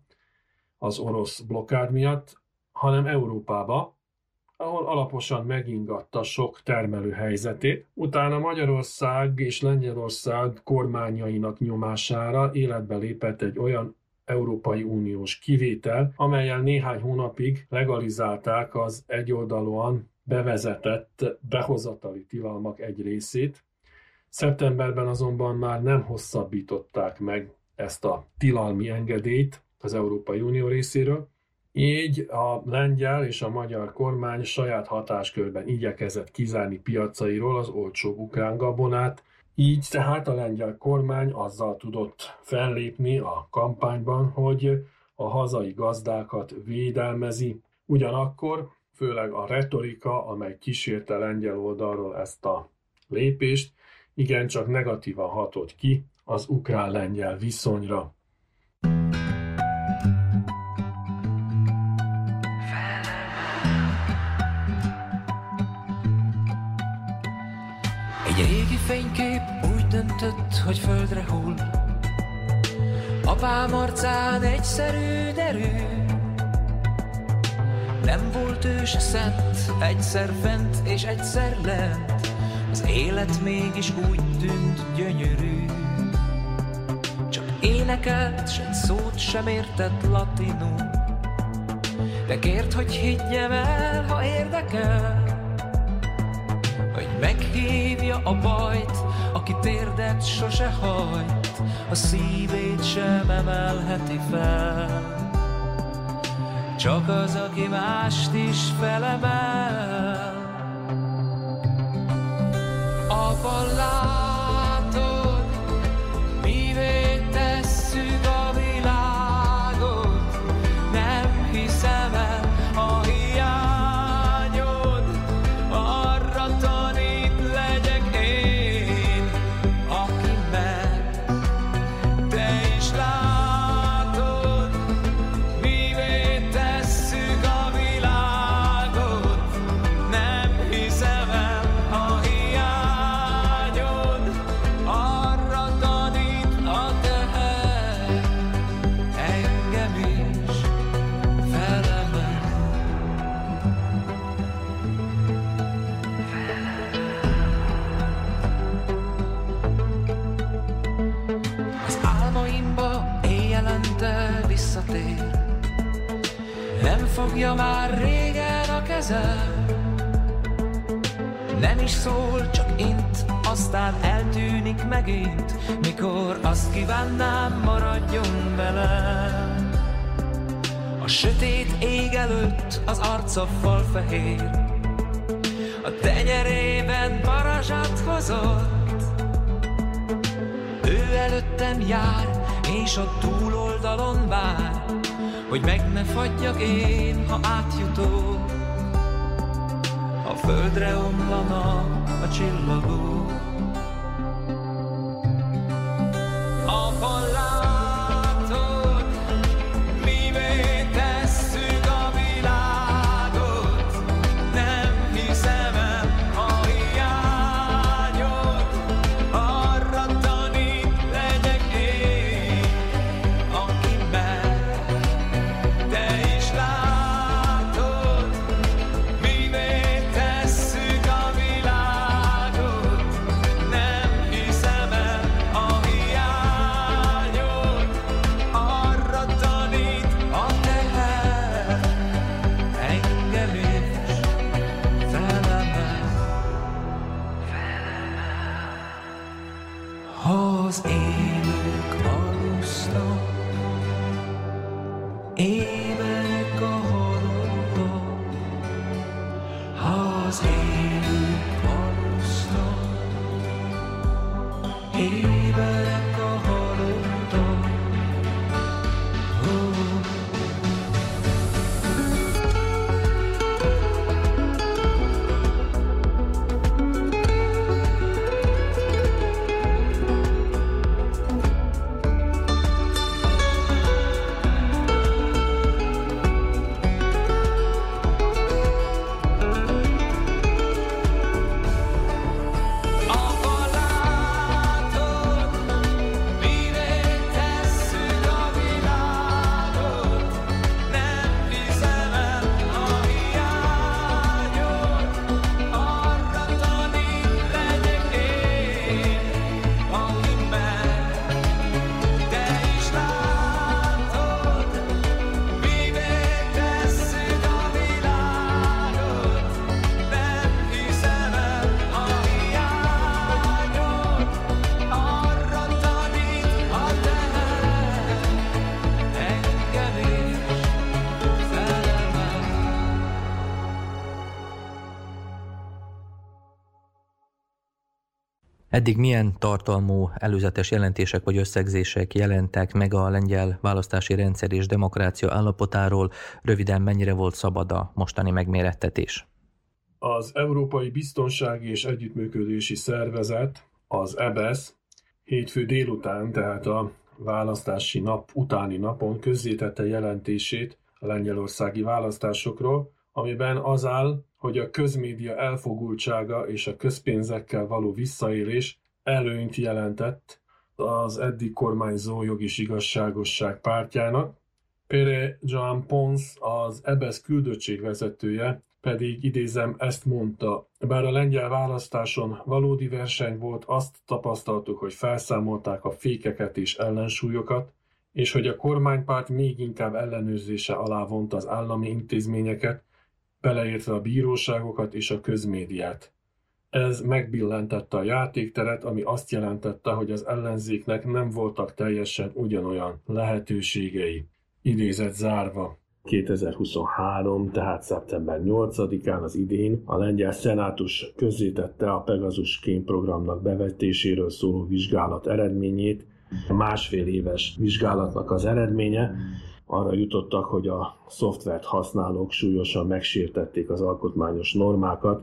Speaker 17: az orosz blokkád miatt, hanem Európába, ahol alaposan megingatta sok termelő helyzetét. Utána Magyarország és Lengyelország kormányainak nyomására életbe lépett egy olyan Európai Uniós kivétel, amelyel néhány hónapig legalizálták az egyoldalúan bevezetett behozatali tilalmak egy részét, Szeptemberben azonban már nem hosszabbították meg ezt a tilalmi engedélyt az Európai Unió részéről, így a lengyel és a magyar kormány saját hatáskörben igyekezett kizárni piacairól az olcsó ukrán gabonát, így tehát a lengyel kormány azzal tudott fellépni a kampányban, hogy a hazai gazdákat védelmezi. Ugyanakkor főleg a retorika, amely kísérte lengyel oldalról ezt a lépést, igencsak negatívan hatott ki az ukrán-lengyel viszonyra.
Speaker 20: Döntött, hogy földre hull. Apám arcán egyszerű derű, nem volt ő se szent, egyszer fent és egyszer lent. Az élet mégis úgy tűnt gyönyörű Csak énekelt, s egy szót sem értett latinul De kért, hogy higgyem el, ha érdekel meghívja a bajt, aki térdet sose hajt A szívét sem emelheti fel. Csak az, aki mást is felemel. Apa fogja már régen a kezem Nem is szól, csak int, aztán eltűnik megint Mikor azt kívánnám, maradjon velem. A sötét ég előtt az arca falfehér A tenyerében parazsát hozott. Ő előttem jár, és a túloldalon vár hogy meg ne fagyjak én, ha átjutok. A földre omlana a csillagok.
Speaker 6: Eddig milyen tartalmú előzetes jelentések vagy összegzések jelentek meg a lengyel választási rendszer és demokrácia állapotáról, röviden mennyire volt szabad a mostani megmérettetés?
Speaker 21: Az Európai Biztonsági és Együttműködési Szervezet, az EBESZ hétfő délután, tehát a választási nap utáni napon közzétette jelentését a lengyelországi választásokról, amiben az áll, hogy a közmédia elfogultsága és a közpénzekkel való visszaélés előnyt jelentett az eddig kormányzó jogis igazságosság pártjának. Pere Jean Pons, az EBESZ küldöttség vezetője, pedig idézem ezt mondta, bár a lengyel választáson valódi verseny volt, azt tapasztaltuk, hogy felszámolták a fékeket és ellensúlyokat, és hogy a kormánypárt még inkább ellenőrzése alá vonta az állami intézményeket, beleértve a bíróságokat és a közmédiát. Ez megbillentette a játékteret, ami azt jelentette, hogy az ellenzéknek nem voltak teljesen ugyanolyan lehetőségei. Idézet zárva.
Speaker 17: 2023, tehát szeptember 8-án az idén a lengyel szenátus közzétette a Pegasus kémprogramnak bevetéséről szóló vizsgálat eredményét, a másfél éves vizsgálatnak az eredménye, arra jutottak, hogy a szoftvert használók súlyosan megsértették az alkotmányos normákat,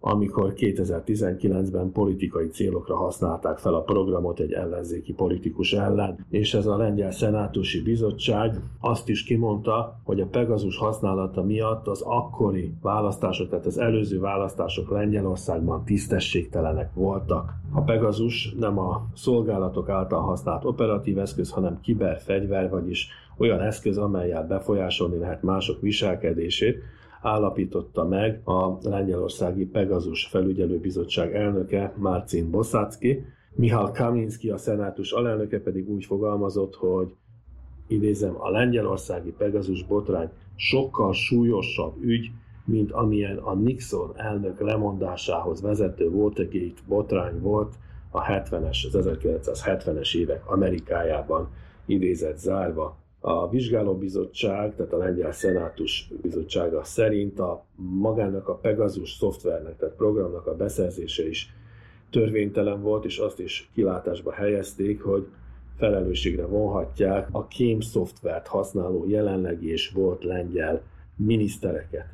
Speaker 17: amikor 2019-ben politikai célokra használták fel a programot egy ellenzéki politikus ellen, és ez a lengyel szenátusi bizottság azt is kimondta, hogy a Pegazus használata miatt az akkori választások, tehát az előző választások Lengyelországban tisztességtelenek voltak. A Pegazus nem a szolgálatok által használt operatív eszköz, hanem kiberfegyver, vagyis olyan eszköz, amelyel befolyásolni lehet mások viselkedését, állapította meg a Lengyelországi Pegazus felügyelőbizottság elnöke Marcin Bosácki. Michal Kaminski, a szenátus alelnöke pedig úgy fogalmazott, hogy idézem, a lengyelországi Pegazus botrány sokkal súlyosabb ügy, mint amilyen a Nixon elnök lemondásához vezető Watergate botrány volt a 70-es, az 1970-es évek Amerikájában idézett zárva. A vizsgálóbizottság, tehát a lengyel szenátus bizottsága szerint a magának a Pegasus szoftvernek, tehát programnak a beszerzése is törvénytelen volt, és azt is kilátásba helyezték, hogy felelősségre vonhatják a kém szoftvert használó jelenlegi és volt lengyel minisztereket.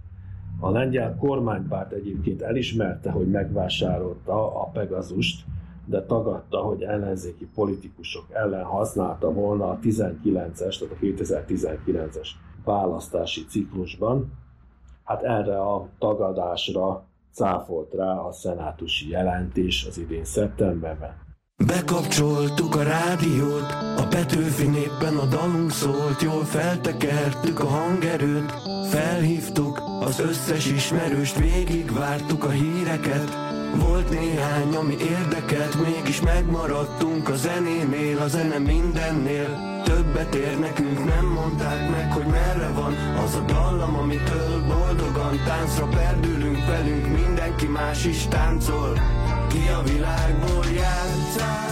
Speaker 17: A lengyel kormánypárt egyébként elismerte, hogy megvásárolta a Pegazust, de tagadta, hogy ellenzéki politikusok ellen használta volna a 19-es, tehát a 2019-es választási ciklusban. Hát erre a tagadásra cáfolt rá a szenátusi jelentés az idén szeptemberben.
Speaker 22: Bekapcsoltuk a rádiót, a Petőfi néppen a dalunk szólt, jól feltekertük a hangerőt, felhívtuk az összes ismerőst, végigvártuk a híreket, volt néhány, ami érdekelt, mégis megmaradtunk a zenénél, a zene mindennél. Többet ér nekünk, nem mondták meg, hogy merre van az a dallam, amitől boldogan táncra perdülünk velünk, mindenki más is táncol. Ki a világból játszál,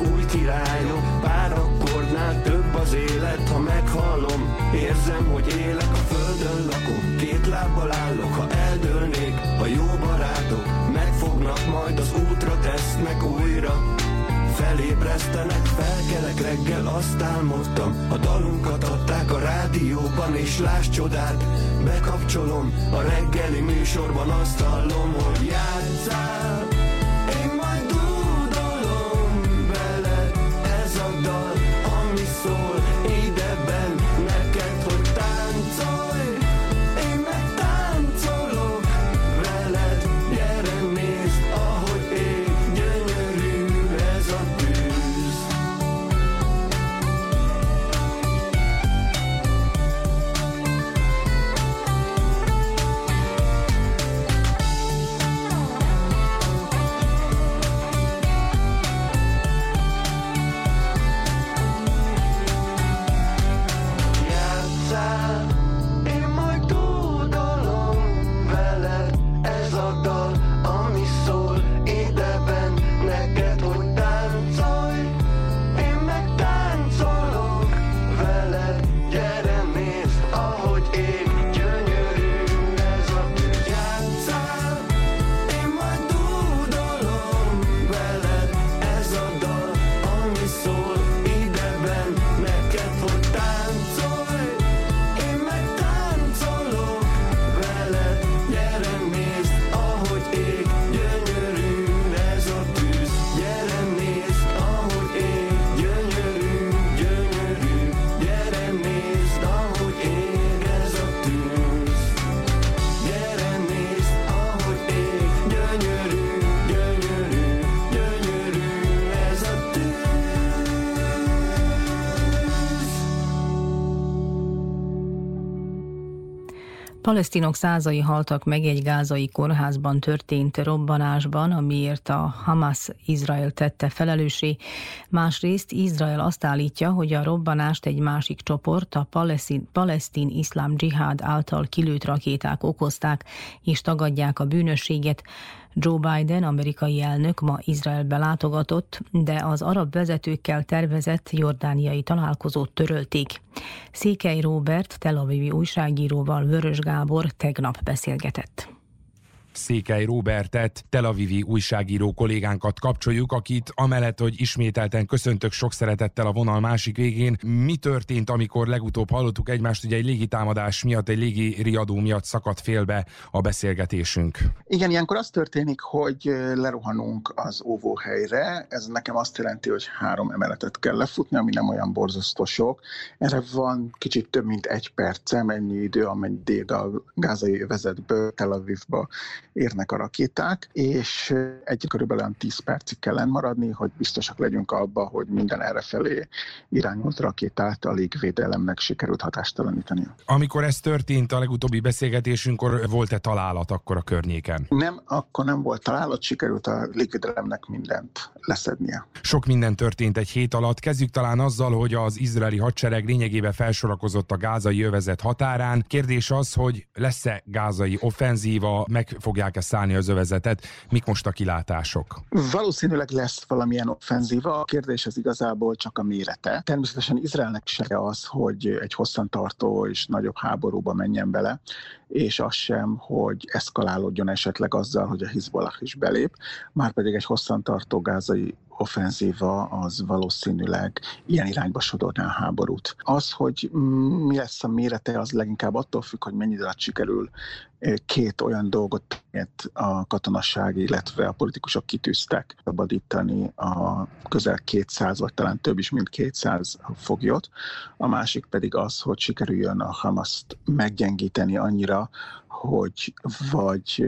Speaker 22: új királyok Pár akkordnál több az élet Ha meghallom, érzem, hogy élek A földön lakom, két lábbal állok Ha eldőlnék, a jó barátok Megfognak, majd az útra tesznek újra. Felébresztenek, felkelek reggel, azt álmodtam. A dalunkat adták a rádióban, és láss csodát Bekapcsolom a reggeli műsorban, azt hallom, hogy játszál
Speaker 2: Palesztinok százai haltak meg egy gázai kórházban történt robbanásban, amiért a Hamas Izrael tette felelőssé. Másrészt Izrael azt állítja, hogy a robbanást egy másik csoport, a palesztin, palesztin iszlám dzsihád által kilőtt rakéták okozták, és tagadják a bűnösséget. Joe Biden, amerikai elnök ma Izraelbe látogatott, de az arab vezetőkkel tervezett jordániai találkozót törölték. Székely Róbert, Tel Avivi újságíróval Vörös Gábor tegnap beszélgetett.
Speaker 23: Székely Róbertet, Tel Avivi újságíró kollégánkat kapcsoljuk, akit amellett, hogy ismételten köszöntök sok szeretettel a vonal másik végén. Mi történt, amikor legutóbb hallottuk egymást, ugye egy légitámadás miatt, egy légi riadó miatt szakadt félbe a beszélgetésünk?
Speaker 24: Igen, ilyenkor az történik, hogy lerohanunk az óvóhelyre. Ez nekem azt jelenti, hogy három emeletet kell lefutni, ami nem olyan borzasztó sok. Erre van kicsit több mint egy percem, ennyi idő, ameddig a gázai övezetből Tel Avivba érnek a rakéták, és egy körülbelül 10 percig kell maradni, hogy biztosak legyünk abba, hogy minden errefelé irányult rakétát a légvédelemnek sikerült hatástalanítani.
Speaker 23: Amikor ez történt a legutóbbi beszélgetésünkkor, volt-e találat akkor a környéken?
Speaker 24: Nem, akkor nem volt találat, sikerült a légvédelemnek mindent leszednie.
Speaker 23: Sok minden történt egy hét alatt. Kezdjük talán azzal, hogy az izraeli hadsereg lényegében felsorakozott a gázai övezet határán. Kérdés az, hogy lesz-e gázai offenzíva, meg fogják-e szállni az övezetet? Mik most a kilátások?
Speaker 24: Valószínűleg lesz valamilyen offenzíva, a kérdés az igazából csak a mérete. Természetesen Izraelnek se az, hogy egy hosszantartó és nagyobb háborúba menjen bele, és az sem, hogy eszkalálódjon esetleg azzal, hogy a Hizbollah is belép, már pedig egy hosszantartó gázai offenzíva az valószínűleg ilyen irányba sodorná a háborút. Az, hogy mi lesz a mérete, az leginkább attól függ, hogy mennyire alatt sikerül két olyan dolgot, amit a katonasság, illetve a politikusok kitűztek, szabadítani a közel 200, vagy talán több is, mint 200 foglyot. A másik pedig az, hogy sikerüljön a Hamaszt meggyengíteni annyira, hogy vagy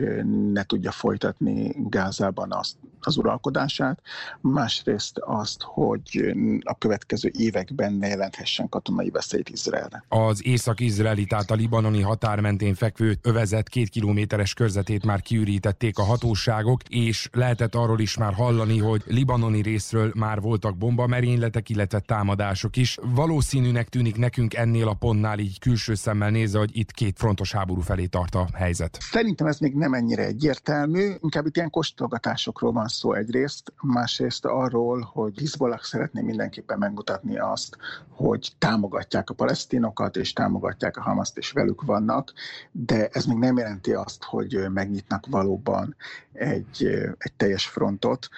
Speaker 24: ne tudja folytatni Gázában azt, az uralkodását, másrészt azt, hogy a következő években ne jelenthessen katonai veszélyt Izraelre.
Speaker 23: Az észak-izraeli, tehát a libanoni határ mentén fekvő övezet két kilométeres körzetét már kiürítették a hatóságok, és lehetett arról is már hallani, hogy libanoni részről már voltak bombamerényletek, illetve támadások is. Valószínűnek tűnik nekünk ennél a pontnál így külső szemmel nézve, hogy itt két frontos háború felé tart a helyzet.
Speaker 24: Szerintem ez még nem ennyire egyértelmű, inkább itt ilyen kóstolgatásokról van szó egyrészt, másrészt arról, hogy Hizbollah szeretné mindenképpen megmutatni azt, hogy támogatják a palesztinokat, és támogatják a Hamaszt, és velük vannak, de ez még nem jelenti azt, hogy megnyitnak valóban egy, egy teljes frontot.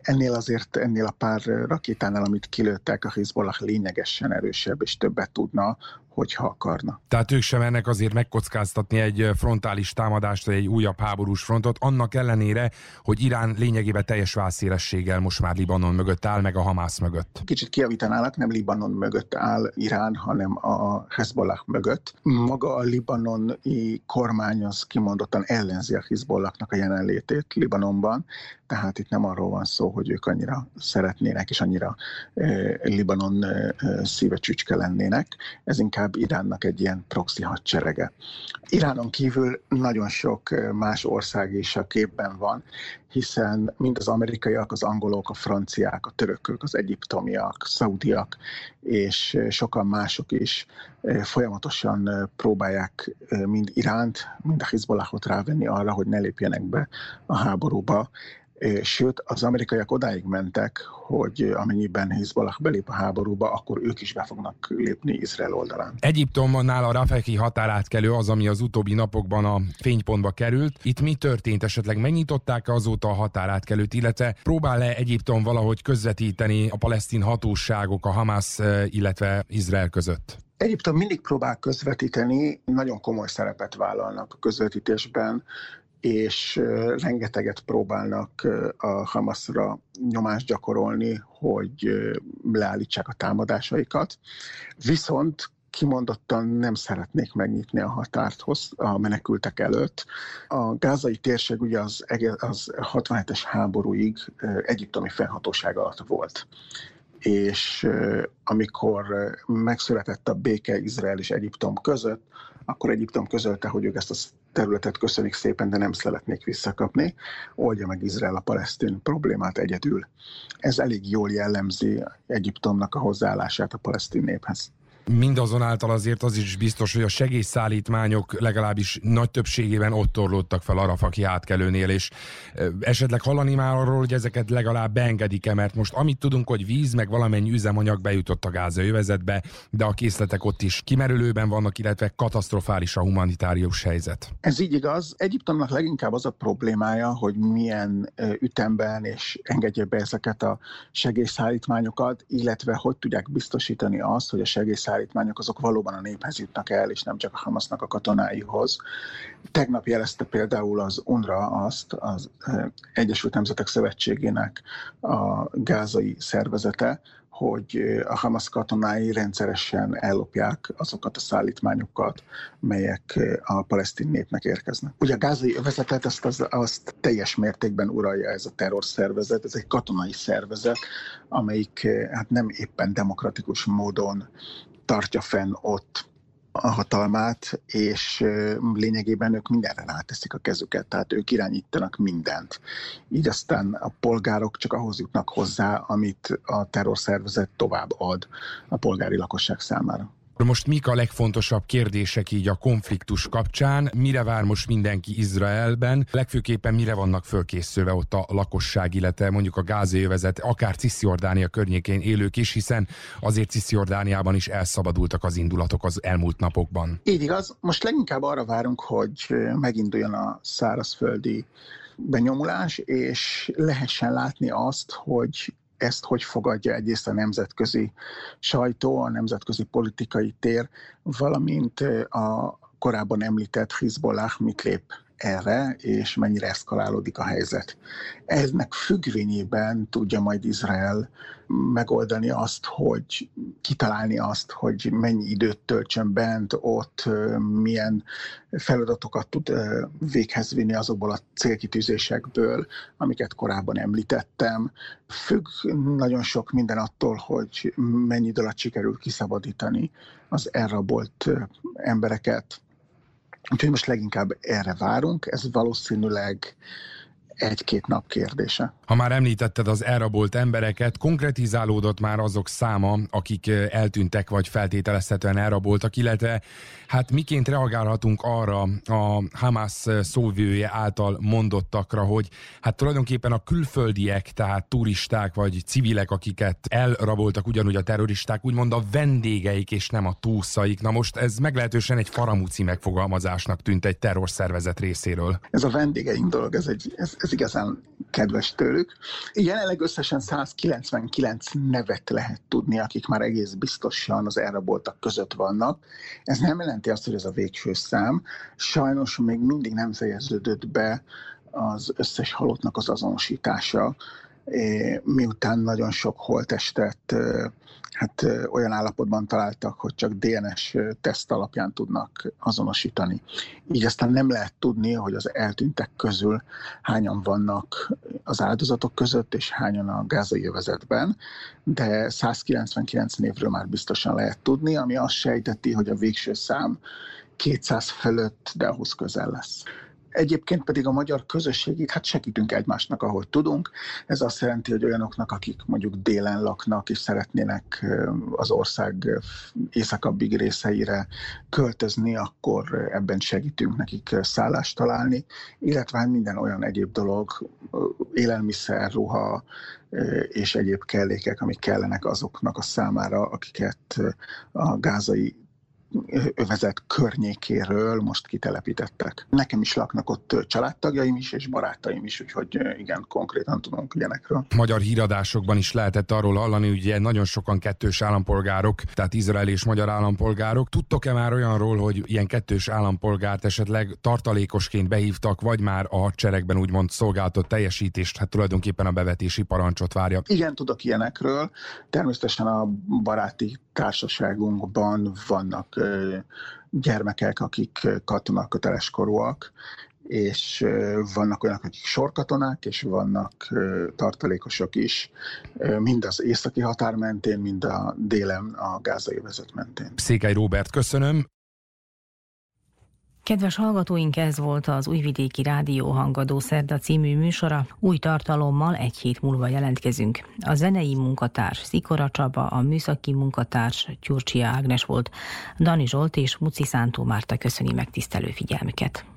Speaker 24: Ennél azért, ennél a pár rakétánál, amit kilőttek, a Hezbollah lényegesen erősebb és többet tudna, hogyha akarna.
Speaker 23: Tehát ők sem ennek azért megkockáztatni egy frontális támadást, vagy egy újabb háborús frontot, annak ellenére, hogy Irán lényegében teljes válszélességgel most már Libanon mögött áll, meg a Hamász mögött.
Speaker 24: Kicsit kiavítanálak, nem Libanon mögött áll Irán, hanem a Hezbollah mögött. Maga a libanoni kormány az kimondottan ellenzi a Hezbollahnak a jelenlétét Libanonban, tehát itt nem arról van szó, hogy ők annyira szeretnének, és annyira eh, Libanon eh, szíve csücske lennének. Ez inkább Iránnak egy ilyen proxy hadserege. Iránon kívül nagyon sok más ország is a képben van, hiszen mind az amerikaiak, az angolok, a franciák, a törökök, az egyiptomiak, szaudiak és sokan mások is folyamatosan próbálják mind Iránt, mind a Hezbollahot rávenni arra, hogy ne lépjenek be a háborúba, Sőt, az amerikaiak odáig mentek, hogy amennyiben Hezbollah belép a háborúba, akkor ők is be fognak lépni Izrael oldalán.
Speaker 23: Egyiptomnál a Rafeki határátkelő az, ami az utóbbi napokban a fénypontba került. Itt mi történt esetleg? Megnyitották azóta a határátkelőt, illetve próbál-e Egyiptom valahogy közvetíteni a palesztin hatóságok, a Hamas, illetve Izrael között?
Speaker 24: Egyiptom mindig próbál közvetíteni, nagyon komoly szerepet vállalnak a közvetítésben, és rengeteget próbálnak a Hamasra nyomást gyakorolni, hogy leállítsák a támadásaikat. Viszont kimondottan nem szeretnék megnyitni a határt a menekültek előtt. A gázai térség ugye az, az 67-es háborúig egyiptomi fennhatóság alatt volt és amikor megszületett a béke Izrael és Egyiptom között, akkor Egyiptom közölte, hogy ők ezt a területet köszönik szépen, de nem szeretnék visszakapni, oldja meg Izrael a palesztin problémát egyedül. Ez elég jól jellemzi Egyiptomnak a hozzáállását a palesztin néphez.
Speaker 23: Mindazonáltal azért az is biztos, hogy a segélyszállítmányok legalábbis nagy többségében ott torlódtak fel a Rafaki átkelőnél, és esetleg hallani már arról, hogy ezeket legalább beengedik-e, mert most amit tudunk, hogy víz, meg valamennyi üzemanyag bejutott a gázai övezetbe, de a készletek ott is kimerülőben vannak, illetve katasztrofális a humanitárius helyzet.
Speaker 24: Ez így igaz. Egyiptomnak leginkább az a problémája, hogy milyen ütemben és engedje be ezeket a segélyszállítmányokat, illetve hogy tudják biztosítani azt, hogy a segélyszállítmányok szállítmányok azok valóban a néphez jutnak el, és nem csak a Hamasnak a katonáihoz. Tegnap jelezte például az UNRWA azt, az Egyesült Nemzetek Szövetségének a gázai szervezete, hogy a Hamas katonái rendszeresen ellopják azokat a szállítmányokat, melyek a palesztin népnek érkeznek. Ugye a gázai övezetet azt, azt, azt teljes mértékben uralja ez a terrorszervezet, ez egy katonai szervezet, amelyik hát nem éppen demokratikus módon tartja fenn ott a hatalmát, és lényegében ők mindenre ráteszik a kezüket, tehát ők irányítanak mindent. Így aztán a polgárok csak ahhoz jutnak hozzá, amit a terrorszervezet tovább ad a polgári lakosság számára.
Speaker 23: Most mik a legfontosabb kérdések így a konfliktus kapcsán? Mire vár most mindenki Izraelben? Legfőképpen mire vannak fölkészülve ott a lakosság, illetve mondjuk a gázővezet, akár Cisziordánia környékén élők is, hiszen azért Cisziordániában is elszabadultak az indulatok az elmúlt napokban.
Speaker 24: Így igaz. Most leginkább arra várunk, hogy meginduljon a szárazföldi benyomulás, és lehessen látni azt, hogy ezt hogy fogadja egyrészt a nemzetközi sajtó, a nemzetközi politikai tér, valamint a korábban említett Hezbollah mit lép erre, és mennyire eszkalálódik a helyzet. Eznek függvényében tudja majd Izrael megoldani azt, hogy kitalálni azt, hogy mennyi időt töltsön bent, ott milyen feladatokat tud véghez vinni azokból a célkitűzésekből, amiket korábban említettem. Függ nagyon sok minden attól, hogy mennyi idő alatt sikerül kiszabadítani az elrabolt embereket, Úgyhogy most leginkább erre várunk, ez valószínűleg egy-két nap kérdése.
Speaker 23: Ha már említetted az elrabolt embereket, konkretizálódott már azok száma, akik eltűntek vagy feltételezhetően elraboltak, illetve hát miként reagálhatunk arra a Hamas szóvője által mondottakra, hogy hát tulajdonképpen a külföldiek, tehát turisták vagy civilek, akiket elraboltak ugyanúgy a terroristák, úgymond a vendégeik és nem a túszaik. Na most ez meglehetősen egy faramúci megfogalmazásnak tűnt egy terrorszervezet részéről.
Speaker 24: Ez a vendégeink dolog, ez, egy, ez, ez igazán kedves tőlük. Jelenleg összesen 199 nevet lehet tudni, akik már egész biztosan az elraboltak között vannak. Ez nem jelenti azt, hogy ez a végső szám. Sajnos még mindig nem fejeződött be az összes halottnak az azonosítása, miután nagyon sok holtestet hát olyan állapotban találtak, hogy csak DNS teszt alapján tudnak azonosítani. Így aztán nem lehet tudni, hogy az eltűntek közül hányan vannak az áldozatok között, és hányan a gázai övezetben, de 199 névről már biztosan lehet tudni, ami azt sejteti, hogy a végső szám 200 fölött, de ahhoz közel lesz. Egyébként pedig a magyar közösségig, hát segítünk egymásnak, ahogy tudunk. Ez azt jelenti, hogy olyanoknak, akik mondjuk délen laknak, és szeretnének az ország északabbig részeire költözni, akkor ebben segítünk nekik szállást találni, illetve hát minden olyan egyéb dolog, élelmiszer, ruha, és egyéb kellékek, amik kellenek azoknak a számára, akiket a gázai övezet környékéről most kitelepítettek. Nekem is laknak ott családtagjaim is, és barátaim is, úgyhogy igen, konkrétan tudunk ilyenekről.
Speaker 23: Magyar híradásokban is lehetett arról hallani, hogy ugye nagyon sokan kettős állampolgárok, tehát izrael és magyar állampolgárok. Tudtok-e már olyanról, hogy ilyen kettős állampolgárt esetleg tartalékosként behívtak, vagy már a hadseregben úgymond szolgáltott teljesítést, hát tulajdonképpen a bevetési parancsot várja?
Speaker 24: Igen, tudok ilyenekről. Természetesen a baráti társaságunkban vannak gyermekek, akik katonaköteles korúak, és vannak olyanok, akik sorkatonák, és vannak tartalékosok is, mind az északi határ mentén, mind a délen a gázai vezet mentén.
Speaker 23: Székely Róbert, köszönöm.
Speaker 2: Kedves hallgatóink, ez volt az Újvidéki Rádió Hangadó Szerda című műsora. Új tartalommal egy hét múlva jelentkezünk. A zenei munkatárs Szikora Csaba, a műszaki munkatárs Gyurcsia Ágnes volt. Dani Zsolt és Muci Szántó Márta köszöni megtisztelő figyelmüket.